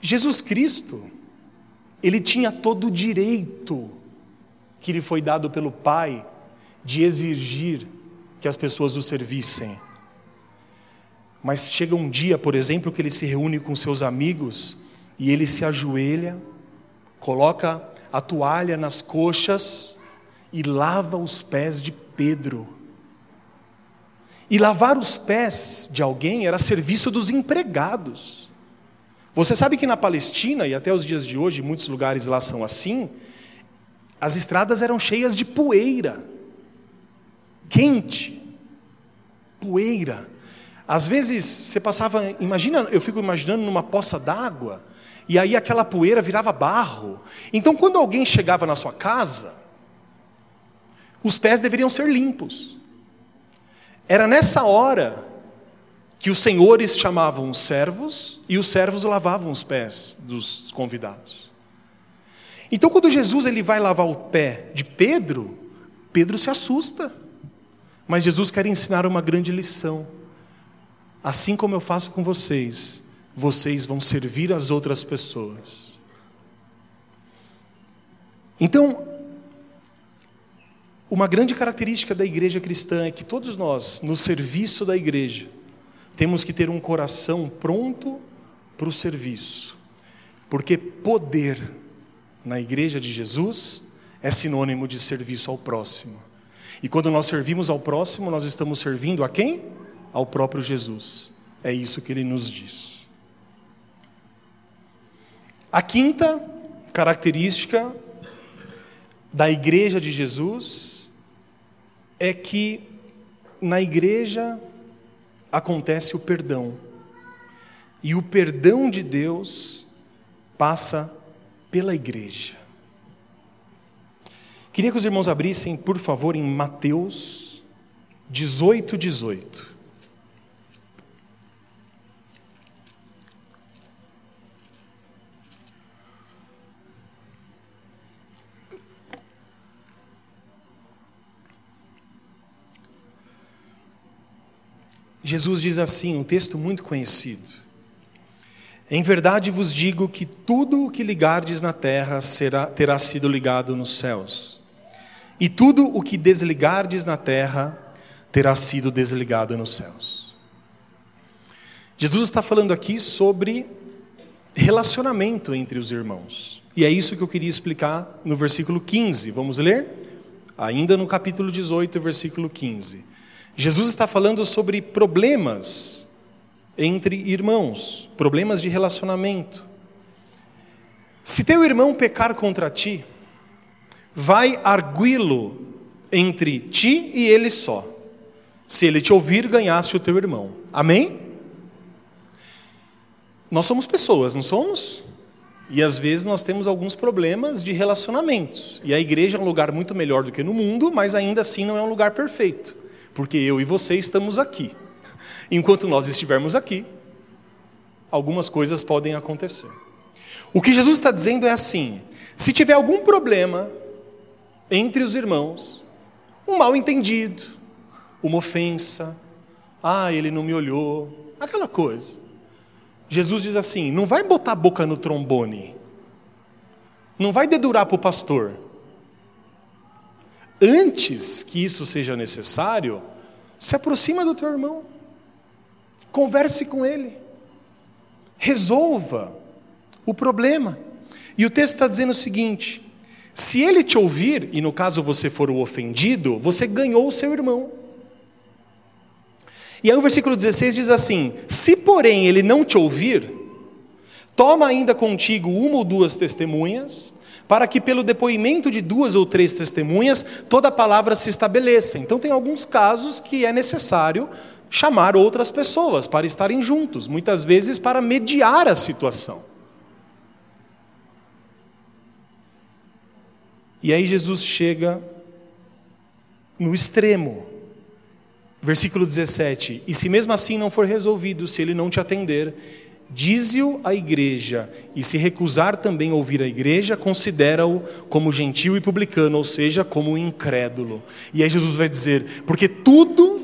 Jesus Cristo, ele tinha todo o direito que lhe foi dado pelo Pai de exigir que as pessoas o servissem. Mas chega um dia, por exemplo, que ele se reúne com seus amigos e ele se ajoelha, coloca a toalha nas coxas e lava os pés de Pedro. E lavar os pés de alguém era serviço dos empregados. Você sabe que na Palestina, e até os dias de hoje, muitos lugares lá são assim, as estradas eram cheias de poeira, quente, poeira. Às vezes você passava, imagina, eu fico imaginando numa poça d'água, e aí aquela poeira virava barro. Então, quando alguém chegava na sua casa, os pés deveriam ser limpos. Era nessa hora que os senhores chamavam os servos e os servos lavavam os pés dos convidados. Então, quando Jesus ele vai lavar o pé de Pedro, Pedro se assusta. Mas Jesus quer ensinar uma grande lição. Assim como eu faço com vocês, vocês vão servir as outras pessoas. Então, uma grande característica da igreja cristã é que todos nós, no serviço da igreja, temos que ter um coração pronto para o serviço, porque poder na igreja de Jesus é sinônimo de serviço ao próximo. E quando nós servimos ao próximo, nós estamos servindo a quem? Ao próprio Jesus. É isso que ele nos diz. A quinta característica da igreja de Jesus é que na igreja acontece o perdão. E o perdão de Deus passa pela igreja. Queria que os irmãos abrissem, por favor, em Mateus 18, 18. Jesus diz assim, um texto muito conhecido: Em verdade vos digo que tudo o que ligardes na terra será, terá sido ligado nos céus, e tudo o que desligardes na terra terá sido desligado nos céus. Jesus está falando aqui sobre relacionamento entre os irmãos. E é isso que eu queria explicar no versículo 15. Vamos ler? Ainda no capítulo 18, versículo 15. Jesus está falando sobre problemas entre irmãos, problemas de relacionamento. Se teu irmão pecar contra ti, vai arguí-lo entre ti e ele só. Se ele te ouvir, ganhaste o teu irmão. Amém? Nós somos pessoas, não somos? E às vezes nós temos alguns problemas de relacionamentos. E a igreja é um lugar muito melhor do que no mundo, mas ainda assim não é um lugar perfeito. Porque eu e você estamos aqui. Enquanto nós estivermos aqui, algumas coisas podem acontecer. O que Jesus está dizendo é assim: se tiver algum problema entre os irmãos, um mal entendido, uma ofensa, ah, ele não me olhou, aquela coisa. Jesus diz assim: não vai botar a boca no trombone, não vai dedurar para o pastor. Antes que isso seja necessário, se aproxima do teu irmão, converse com ele, resolva o problema. E o texto está dizendo o seguinte: se ele te ouvir, e no caso você for o ofendido, você ganhou o seu irmão. E aí o versículo 16 diz assim: Se porém ele não te ouvir, toma ainda contigo uma ou duas testemunhas, para que pelo depoimento de duas ou três testemunhas toda a palavra se estabeleça. Então tem alguns casos que é necessário chamar outras pessoas para estarem juntos, muitas vezes para mediar a situação. E aí Jesus chega no extremo. Versículo 17: E se mesmo assim não for resolvido, se ele não te atender, dize-o à igreja, e se recusar também ouvir a igreja, considera-o como gentil e publicano, ou seja, como incrédulo. E aí Jesus vai dizer: Porque tudo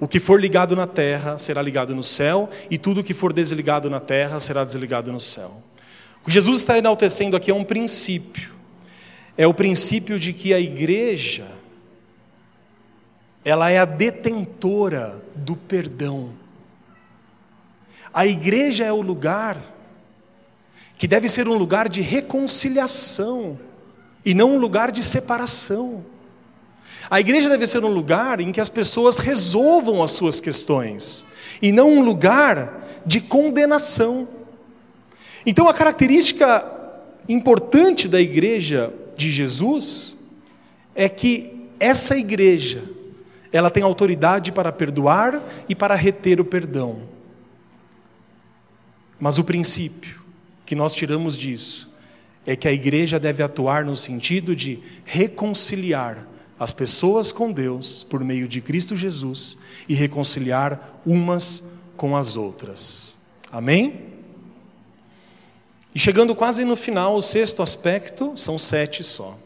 o que for ligado na terra será ligado no céu, e tudo o que for desligado na terra será desligado no céu. O que Jesus está enaltecendo aqui é um princípio é o princípio de que a igreja ela é a detentora do perdão. A igreja é o lugar que deve ser um lugar de reconciliação e não um lugar de separação. A igreja deve ser um lugar em que as pessoas resolvam as suas questões e não um lugar de condenação. Então, a característica importante da igreja de Jesus é que essa igreja, ela tem autoridade para perdoar e para reter o perdão. Mas o princípio que nós tiramos disso é que a igreja deve atuar no sentido de reconciliar as pessoas com Deus por meio de Cristo Jesus e reconciliar umas com as outras. Amém? E chegando quase no final, o sexto aspecto, são sete só.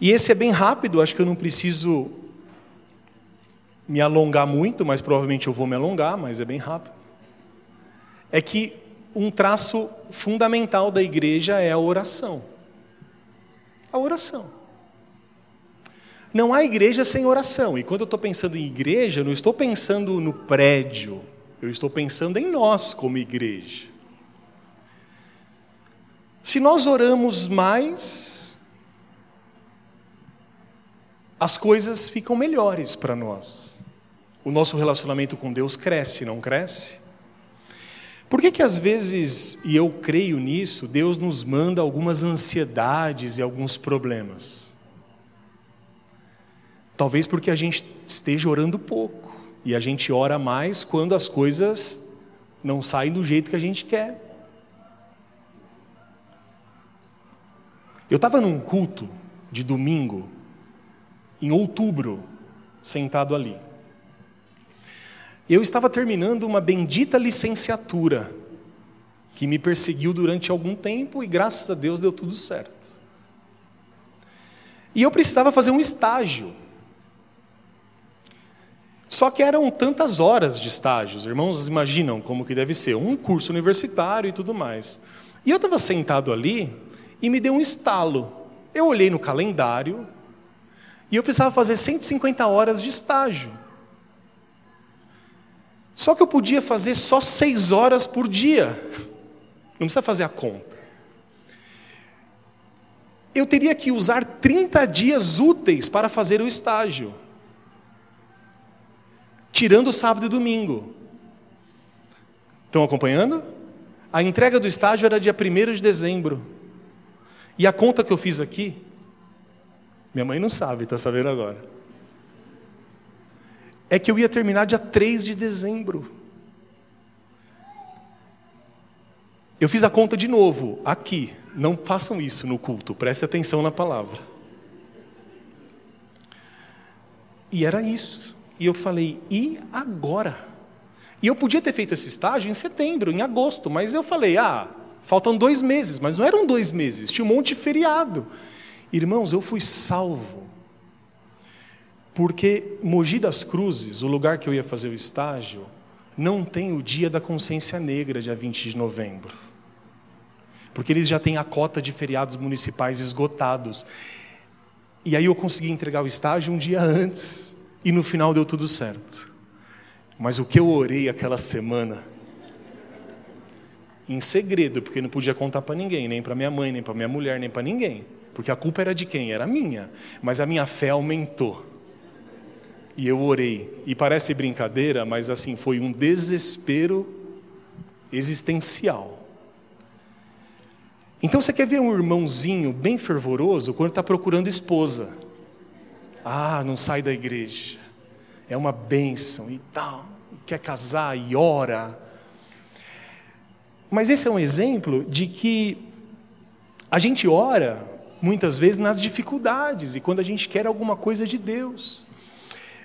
E esse é bem rápido, acho que eu não preciso me alongar muito, mas provavelmente eu vou me alongar, mas é bem rápido. É que um traço fundamental da igreja é a oração. A oração. Não há igreja sem oração. E quando eu estou pensando em igreja, eu não estou pensando no prédio, eu estou pensando em nós como igreja. Se nós oramos mais, as coisas ficam melhores para nós. O nosso relacionamento com Deus cresce, não cresce? Por que, que às vezes, e eu creio nisso, Deus nos manda algumas ansiedades e alguns problemas? Talvez porque a gente esteja orando pouco e a gente ora mais quando as coisas não saem do jeito que a gente quer. Eu estava num culto de domingo, em outubro, sentado ali. Eu estava terminando uma bendita licenciatura que me perseguiu durante algum tempo e graças a Deus deu tudo certo. E eu precisava fazer um estágio. Só que eram tantas horas de estágio, os irmãos imaginam como que deve ser, um curso universitário e tudo mais. E eu estava sentado ali, e me deu um estalo. Eu olhei no calendário e eu precisava fazer 150 horas de estágio. Só que eu podia fazer só seis horas por dia. Não precisa fazer a conta. Eu teria que usar 30 dias úteis para fazer o estágio, tirando sábado e domingo. Estão acompanhando? A entrega do estágio era dia 1 de dezembro. E a conta que eu fiz aqui Minha mãe não sabe, está sabendo agora. É que eu ia terminar dia 3 de dezembro. Eu fiz a conta de novo, aqui. Não façam isso no culto, preste atenção na palavra. E era isso. E eu falei, e agora? E eu podia ter feito esse estágio em setembro, em agosto, mas eu falei, ah, faltam dois meses, mas não eram dois meses, tinha um monte de feriado. Irmãos, eu fui salvo. Porque Mogi das Cruzes, o lugar que eu ia fazer o estágio, não tem o dia da consciência negra, dia 20 de novembro. Porque eles já têm a cota de feriados municipais esgotados. E aí eu consegui entregar o estágio um dia antes, e no final deu tudo certo. Mas o que eu orei aquela semana, em segredo, porque não podia contar para ninguém, nem para minha mãe, nem para minha mulher, nem para ninguém. Porque a culpa era de quem? Era minha. Mas a minha fé aumentou. E eu orei. E parece brincadeira, mas assim, foi um desespero existencial. Então você quer ver um irmãozinho bem fervoroso quando está procurando esposa. Ah, não sai da igreja. É uma bênção e tal. Quer casar e ora. Mas esse é um exemplo de que a gente ora muitas vezes nas dificuldades e quando a gente quer alguma coisa de Deus.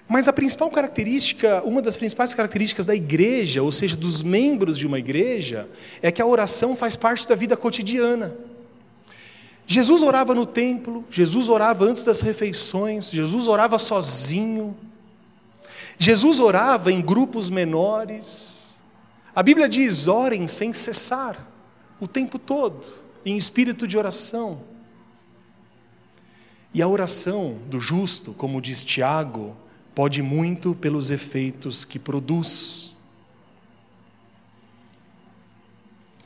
Mas a principal característica, uma das principais características da igreja, ou seja, dos membros de uma igreja, é que a oração faz parte da vida cotidiana. Jesus orava no templo, Jesus orava antes das refeições, Jesus orava sozinho, Jesus orava em grupos menores. A Bíblia diz: orem sem cessar, o tempo todo, em espírito de oração. E a oração do justo, como diz Tiago, pode muito pelos efeitos que produz.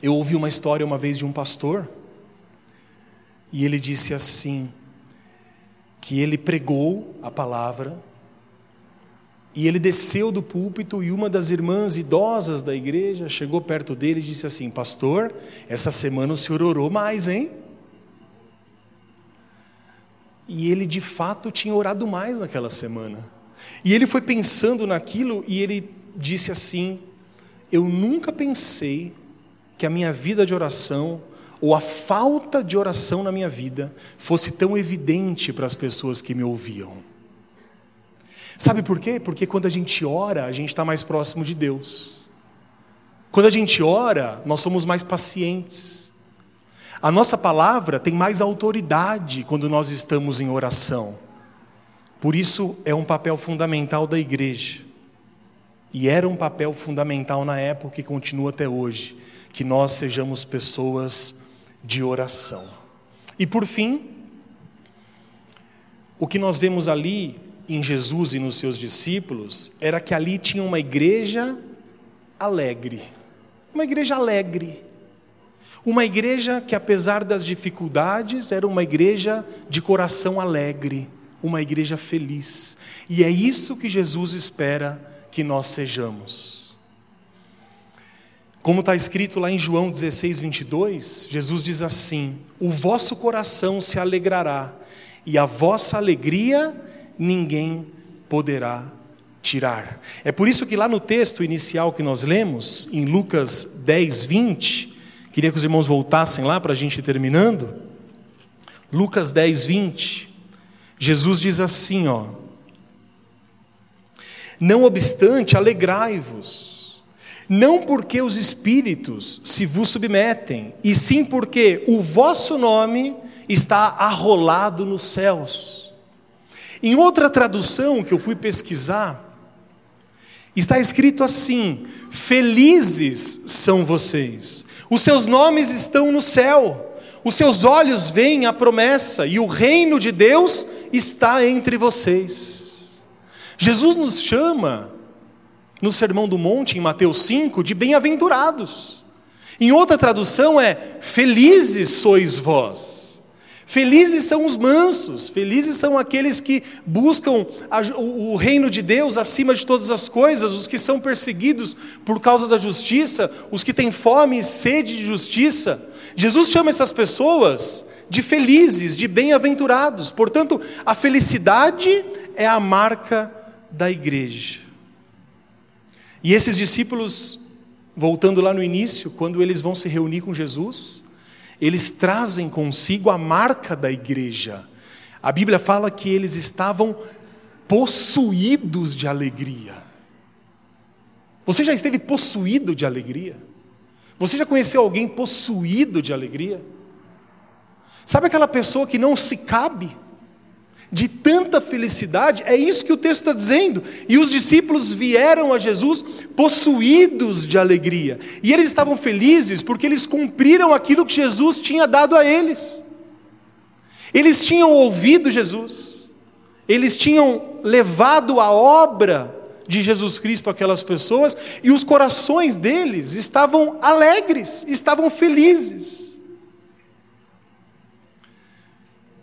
Eu ouvi uma história uma vez de um pastor, e ele disse assim: que ele pregou a palavra, e ele desceu do púlpito, e uma das irmãs idosas da igreja chegou perto dele e disse assim: Pastor, essa semana o senhor orou mais, hein? E ele de fato tinha orado mais naquela semana. E ele foi pensando naquilo e ele disse assim: Eu nunca pensei que a minha vida de oração, ou a falta de oração na minha vida, fosse tão evidente para as pessoas que me ouviam. Sabe por quê? Porque quando a gente ora, a gente está mais próximo de Deus. Quando a gente ora, nós somos mais pacientes. A nossa palavra tem mais autoridade quando nós estamos em oração. Por isso é um papel fundamental da igreja. E era um papel fundamental na época e continua até hoje, que nós sejamos pessoas de oração. E por fim, o que nós vemos ali em Jesus e nos seus discípulos era que ali tinha uma igreja alegre. Uma igreja alegre. Uma igreja que, apesar das dificuldades, era uma igreja de coração alegre, uma igreja feliz. E é isso que Jesus espera que nós sejamos. Como está escrito lá em João 16, 22, Jesus diz assim: O vosso coração se alegrará, e a vossa alegria ninguém poderá tirar. É por isso que lá no texto inicial que nós lemos, em Lucas 10, 20, Queria que os irmãos voltassem lá para a gente ir terminando. Lucas 10, 20. Jesus diz assim, ó. Não obstante, alegrai-vos, não porque os espíritos se vos submetem, e sim porque o vosso nome está arrolado nos céus. Em outra tradução que eu fui pesquisar, está escrito assim: Felizes são vocês, os seus nomes estão no céu, os seus olhos veem a promessa e o reino de Deus está entre vocês. Jesus nos chama, no Sermão do Monte, em Mateus 5, de bem-aventurados. Em outra tradução é: Felizes sois vós. Felizes são os mansos, felizes são aqueles que buscam o reino de Deus acima de todas as coisas, os que são perseguidos por causa da justiça, os que têm fome e sede de justiça. Jesus chama essas pessoas de felizes, de bem-aventurados. Portanto, a felicidade é a marca da igreja. E esses discípulos, voltando lá no início, quando eles vão se reunir com Jesus, eles trazem consigo a marca da igreja. A Bíblia fala que eles estavam possuídos de alegria. Você já esteve possuído de alegria? Você já conheceu alguém possuído de alegria? Sabe aquela pessoa que não se cabe? De tanta felicidade, é isso que o texto está dizendo. E os discípulos vieram a Jesus possuídos de alegria. E eles estavam felizes porque eles cumpriram aquilo que Jesus tinha dado a eles. Eles tinham ouvido Jesus, eles tinham levado a obra de Jesus Cristo àquelas pessoas e os corações deles estavam alegres, estavam felizes.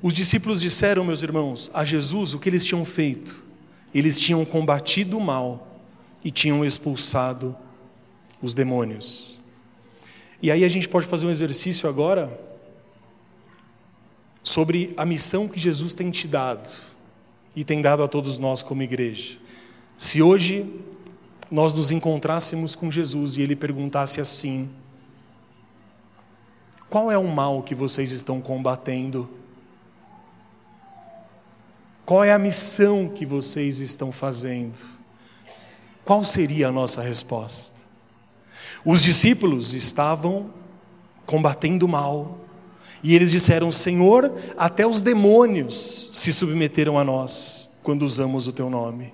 Os discípulos disseram, meus irmãos, a Jesus o que eles tinham feito. Eles tinham combatido o mal e tinham expulsado os demônios. E aí a gente pode fazer um exercício agora sobre a missão que Jesus tem te dado e tem dado a todos nós como igreja. Se hoje nós nos encontrássemos com Jesus e ele perguntasse assim: Qual é o mal que vocês estão combatendo? Qual é a missão que vocês estão fazendo? Qual seria a nossa resposta? Os discípulos estavam combatendo o mal, e eles disseram: Senhor, até os demônios se submeteram a nós quando usamos o teu nome.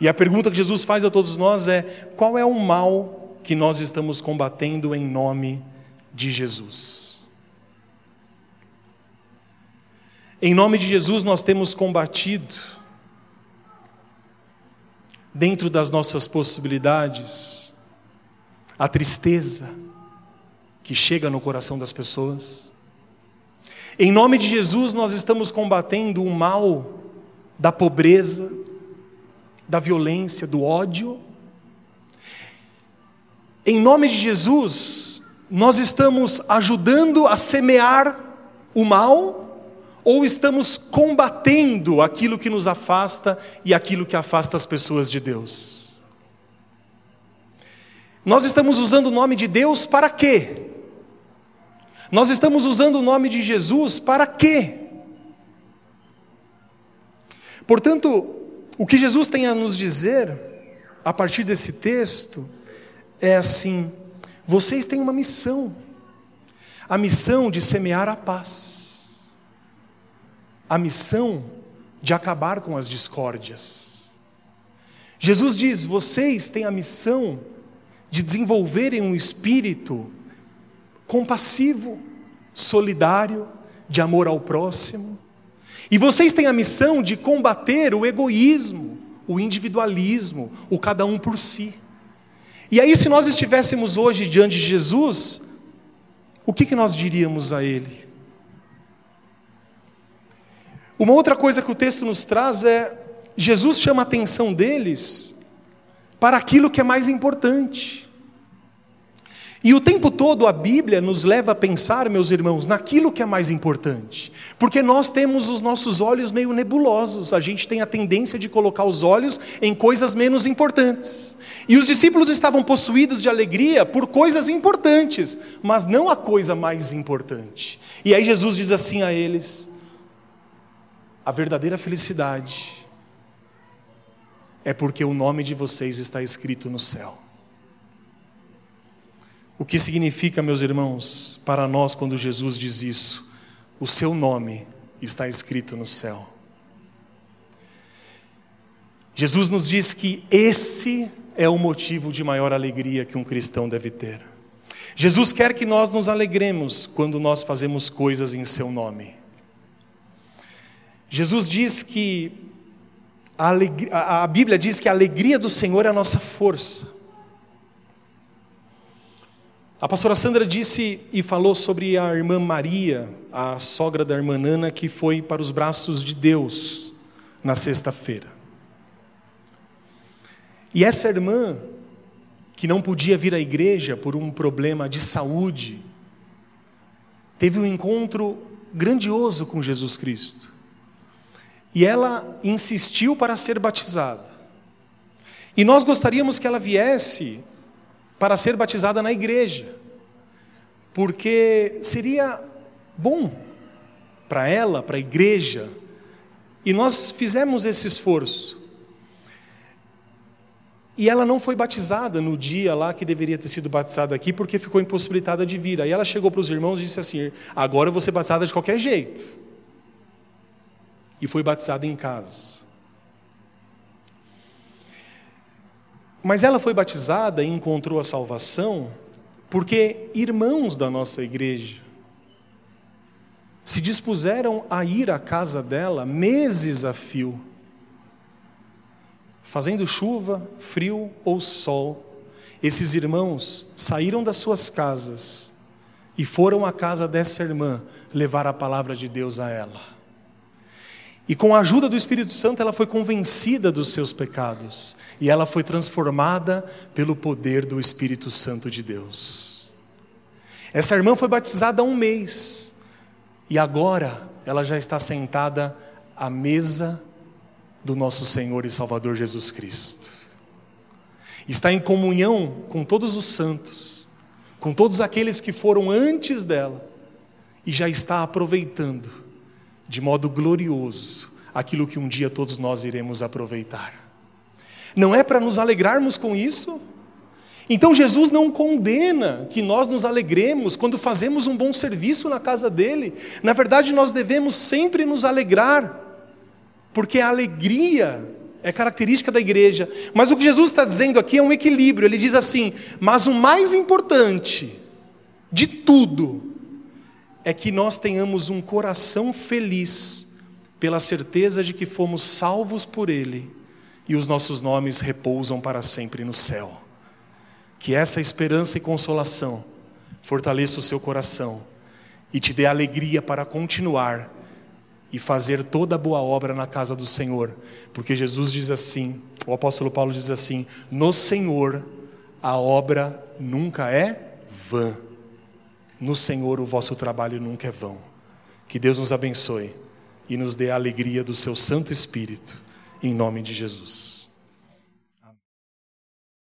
E a pergunta que Jesus faz a todos nós é: qual é o mal que nós estamos combatendo em nome de Jesus? Em nome de Jesus nós temos combatido, dentro das nossas possibilidades, a tristeza que chega no coração das pessoas. Em nome de Jesus nós estamos combatendo o mal da pobreza, da violência, do ódio. Em nome de Jesus, nós estamos ajudando a semear o mal ou estamos combatendo aquilo que nos afasta e aquilo que afasta as pessoas de Deus? Nós estamos usando o nome de Deus para quê? Nós estamos usando o nome de Jesus para quê? Portanto, o que Jesus tem a nos dizer, a partir desse texto, é assim: vocês têm uma missão, a missão de semear a paz, a missão de acabar com as discórdias. Jesus diz: vocês têm a missão de desenvolverem um espírito compassivo, solidário, de amor ao próximo, e vocês têm a missão de combater o egoísmo, o individualismo, o cada um por si. E aí, se nós estivéssemos hoje diante de Jesus, o que, que nós diríamos a Ele? Uma outra coisa que o texto nos traz é: Jesus chama a atenção deles para aquilo que é mais importante. E o tempo todo a Bíblia nos leva a pensar, meus irmãos, naquilo que é mais importante. Porque nós temos os nossos olhos meio nebulosos, a gente tem a tendência de colocar os olhos em coisas menos importantes. E os discípulos estavam possuídos de alegria por coisas importantes, mas não a coisa mais importante. E aí Jesus diz assim a eles: a verdadeira felicidade é porque o nome de vocês está escrito no céu. O que significa, meus irmãos, para nós quando Jesus diz isso? O seu nome está escrito no céu. Jesus nos diz que esse é o motivo de maior alegria que um cristão deve ter. Jesus quer que nós nos alegremos quando nós fazemos coisas em seu nome. Jesus diz que a, alegria, a Bíblia diz que a alegria do Senhor é a nossa força. A pastora Sandra disse e falou sobre a irmã Maria, a sogra da irmã Nana, que foi para os braços de Deus na sexta-feira. E essa irmã, que não podia vir à igreja por um problema de saúde, teve um encontro grandioso com Jesus Cristo. E ela insistiu para ser batizada. E nós gostaríamos que ela viesse para ser batizada na igreja, porque seria bom para ela, para a igreja, e nós fizemos esse esforço. E ela não foi batizada no dia lá que deveria ter sido batizada aqui, porque ficou impossibilitada de vir. Aí ela chegou para os irmãos e disse assim: Agora eu vou ser batizada de qualquer jeito. E foi batizada em casa. Mas ela foi batizada e encontrou a salvação porque irmãos da nossa igreja se dispuseram a ir à casa dela meses a fio fazendo chuva, frio ou sol, esses irmãos saíram das suas casas e foram à casa dessa irmã levar a palavra de Deus a ela. E com a ajuda do Espírito Santo, ela foi convencida dos seus pecados e ela foi transformada pelo poder do Espírito Santo de Deus. Essa irmã foi batizada há um mês e agora ela já está sentada à mesa do nosso Senhor e Salvador Jesus Cristo. Está em comunhão com todos os santos, com todos aqueles que foram antes dela, e já está aproveitando de modo glorioso aquilo que um dia todos nós iremos aproveitar. Não é para nos alegrarmos com isso? Então Jesus não condena que nós nos alegremos quando fazemos um bom serviço na casa dele. Na verdade, nós devemos sempre nos alegrar porque a alegria é característica da igreja. Mas o que Jesus está dizendo aqui é um equilíbrio. Ele diz assim: mas o mais importante de tudo é que nós tenhamos um coração feliz pela certeza de que fomos salvos por Ele e os nossos nomes repousam para sempre no céu. Que essa esperança e consolação fortaleça o seu coração e te dê alegria para continuar e fazer toda boa obra na casa do Senhor, porque Jesus diz assim, o apóstolo Paulo diz assim: no Senhor a obra nunca é vã, no Senhor o vosso trabalho nunca é vão. Que Deus nos abençoe e nos dê a alegria do seu Santo Espírito, em nome de Jesus.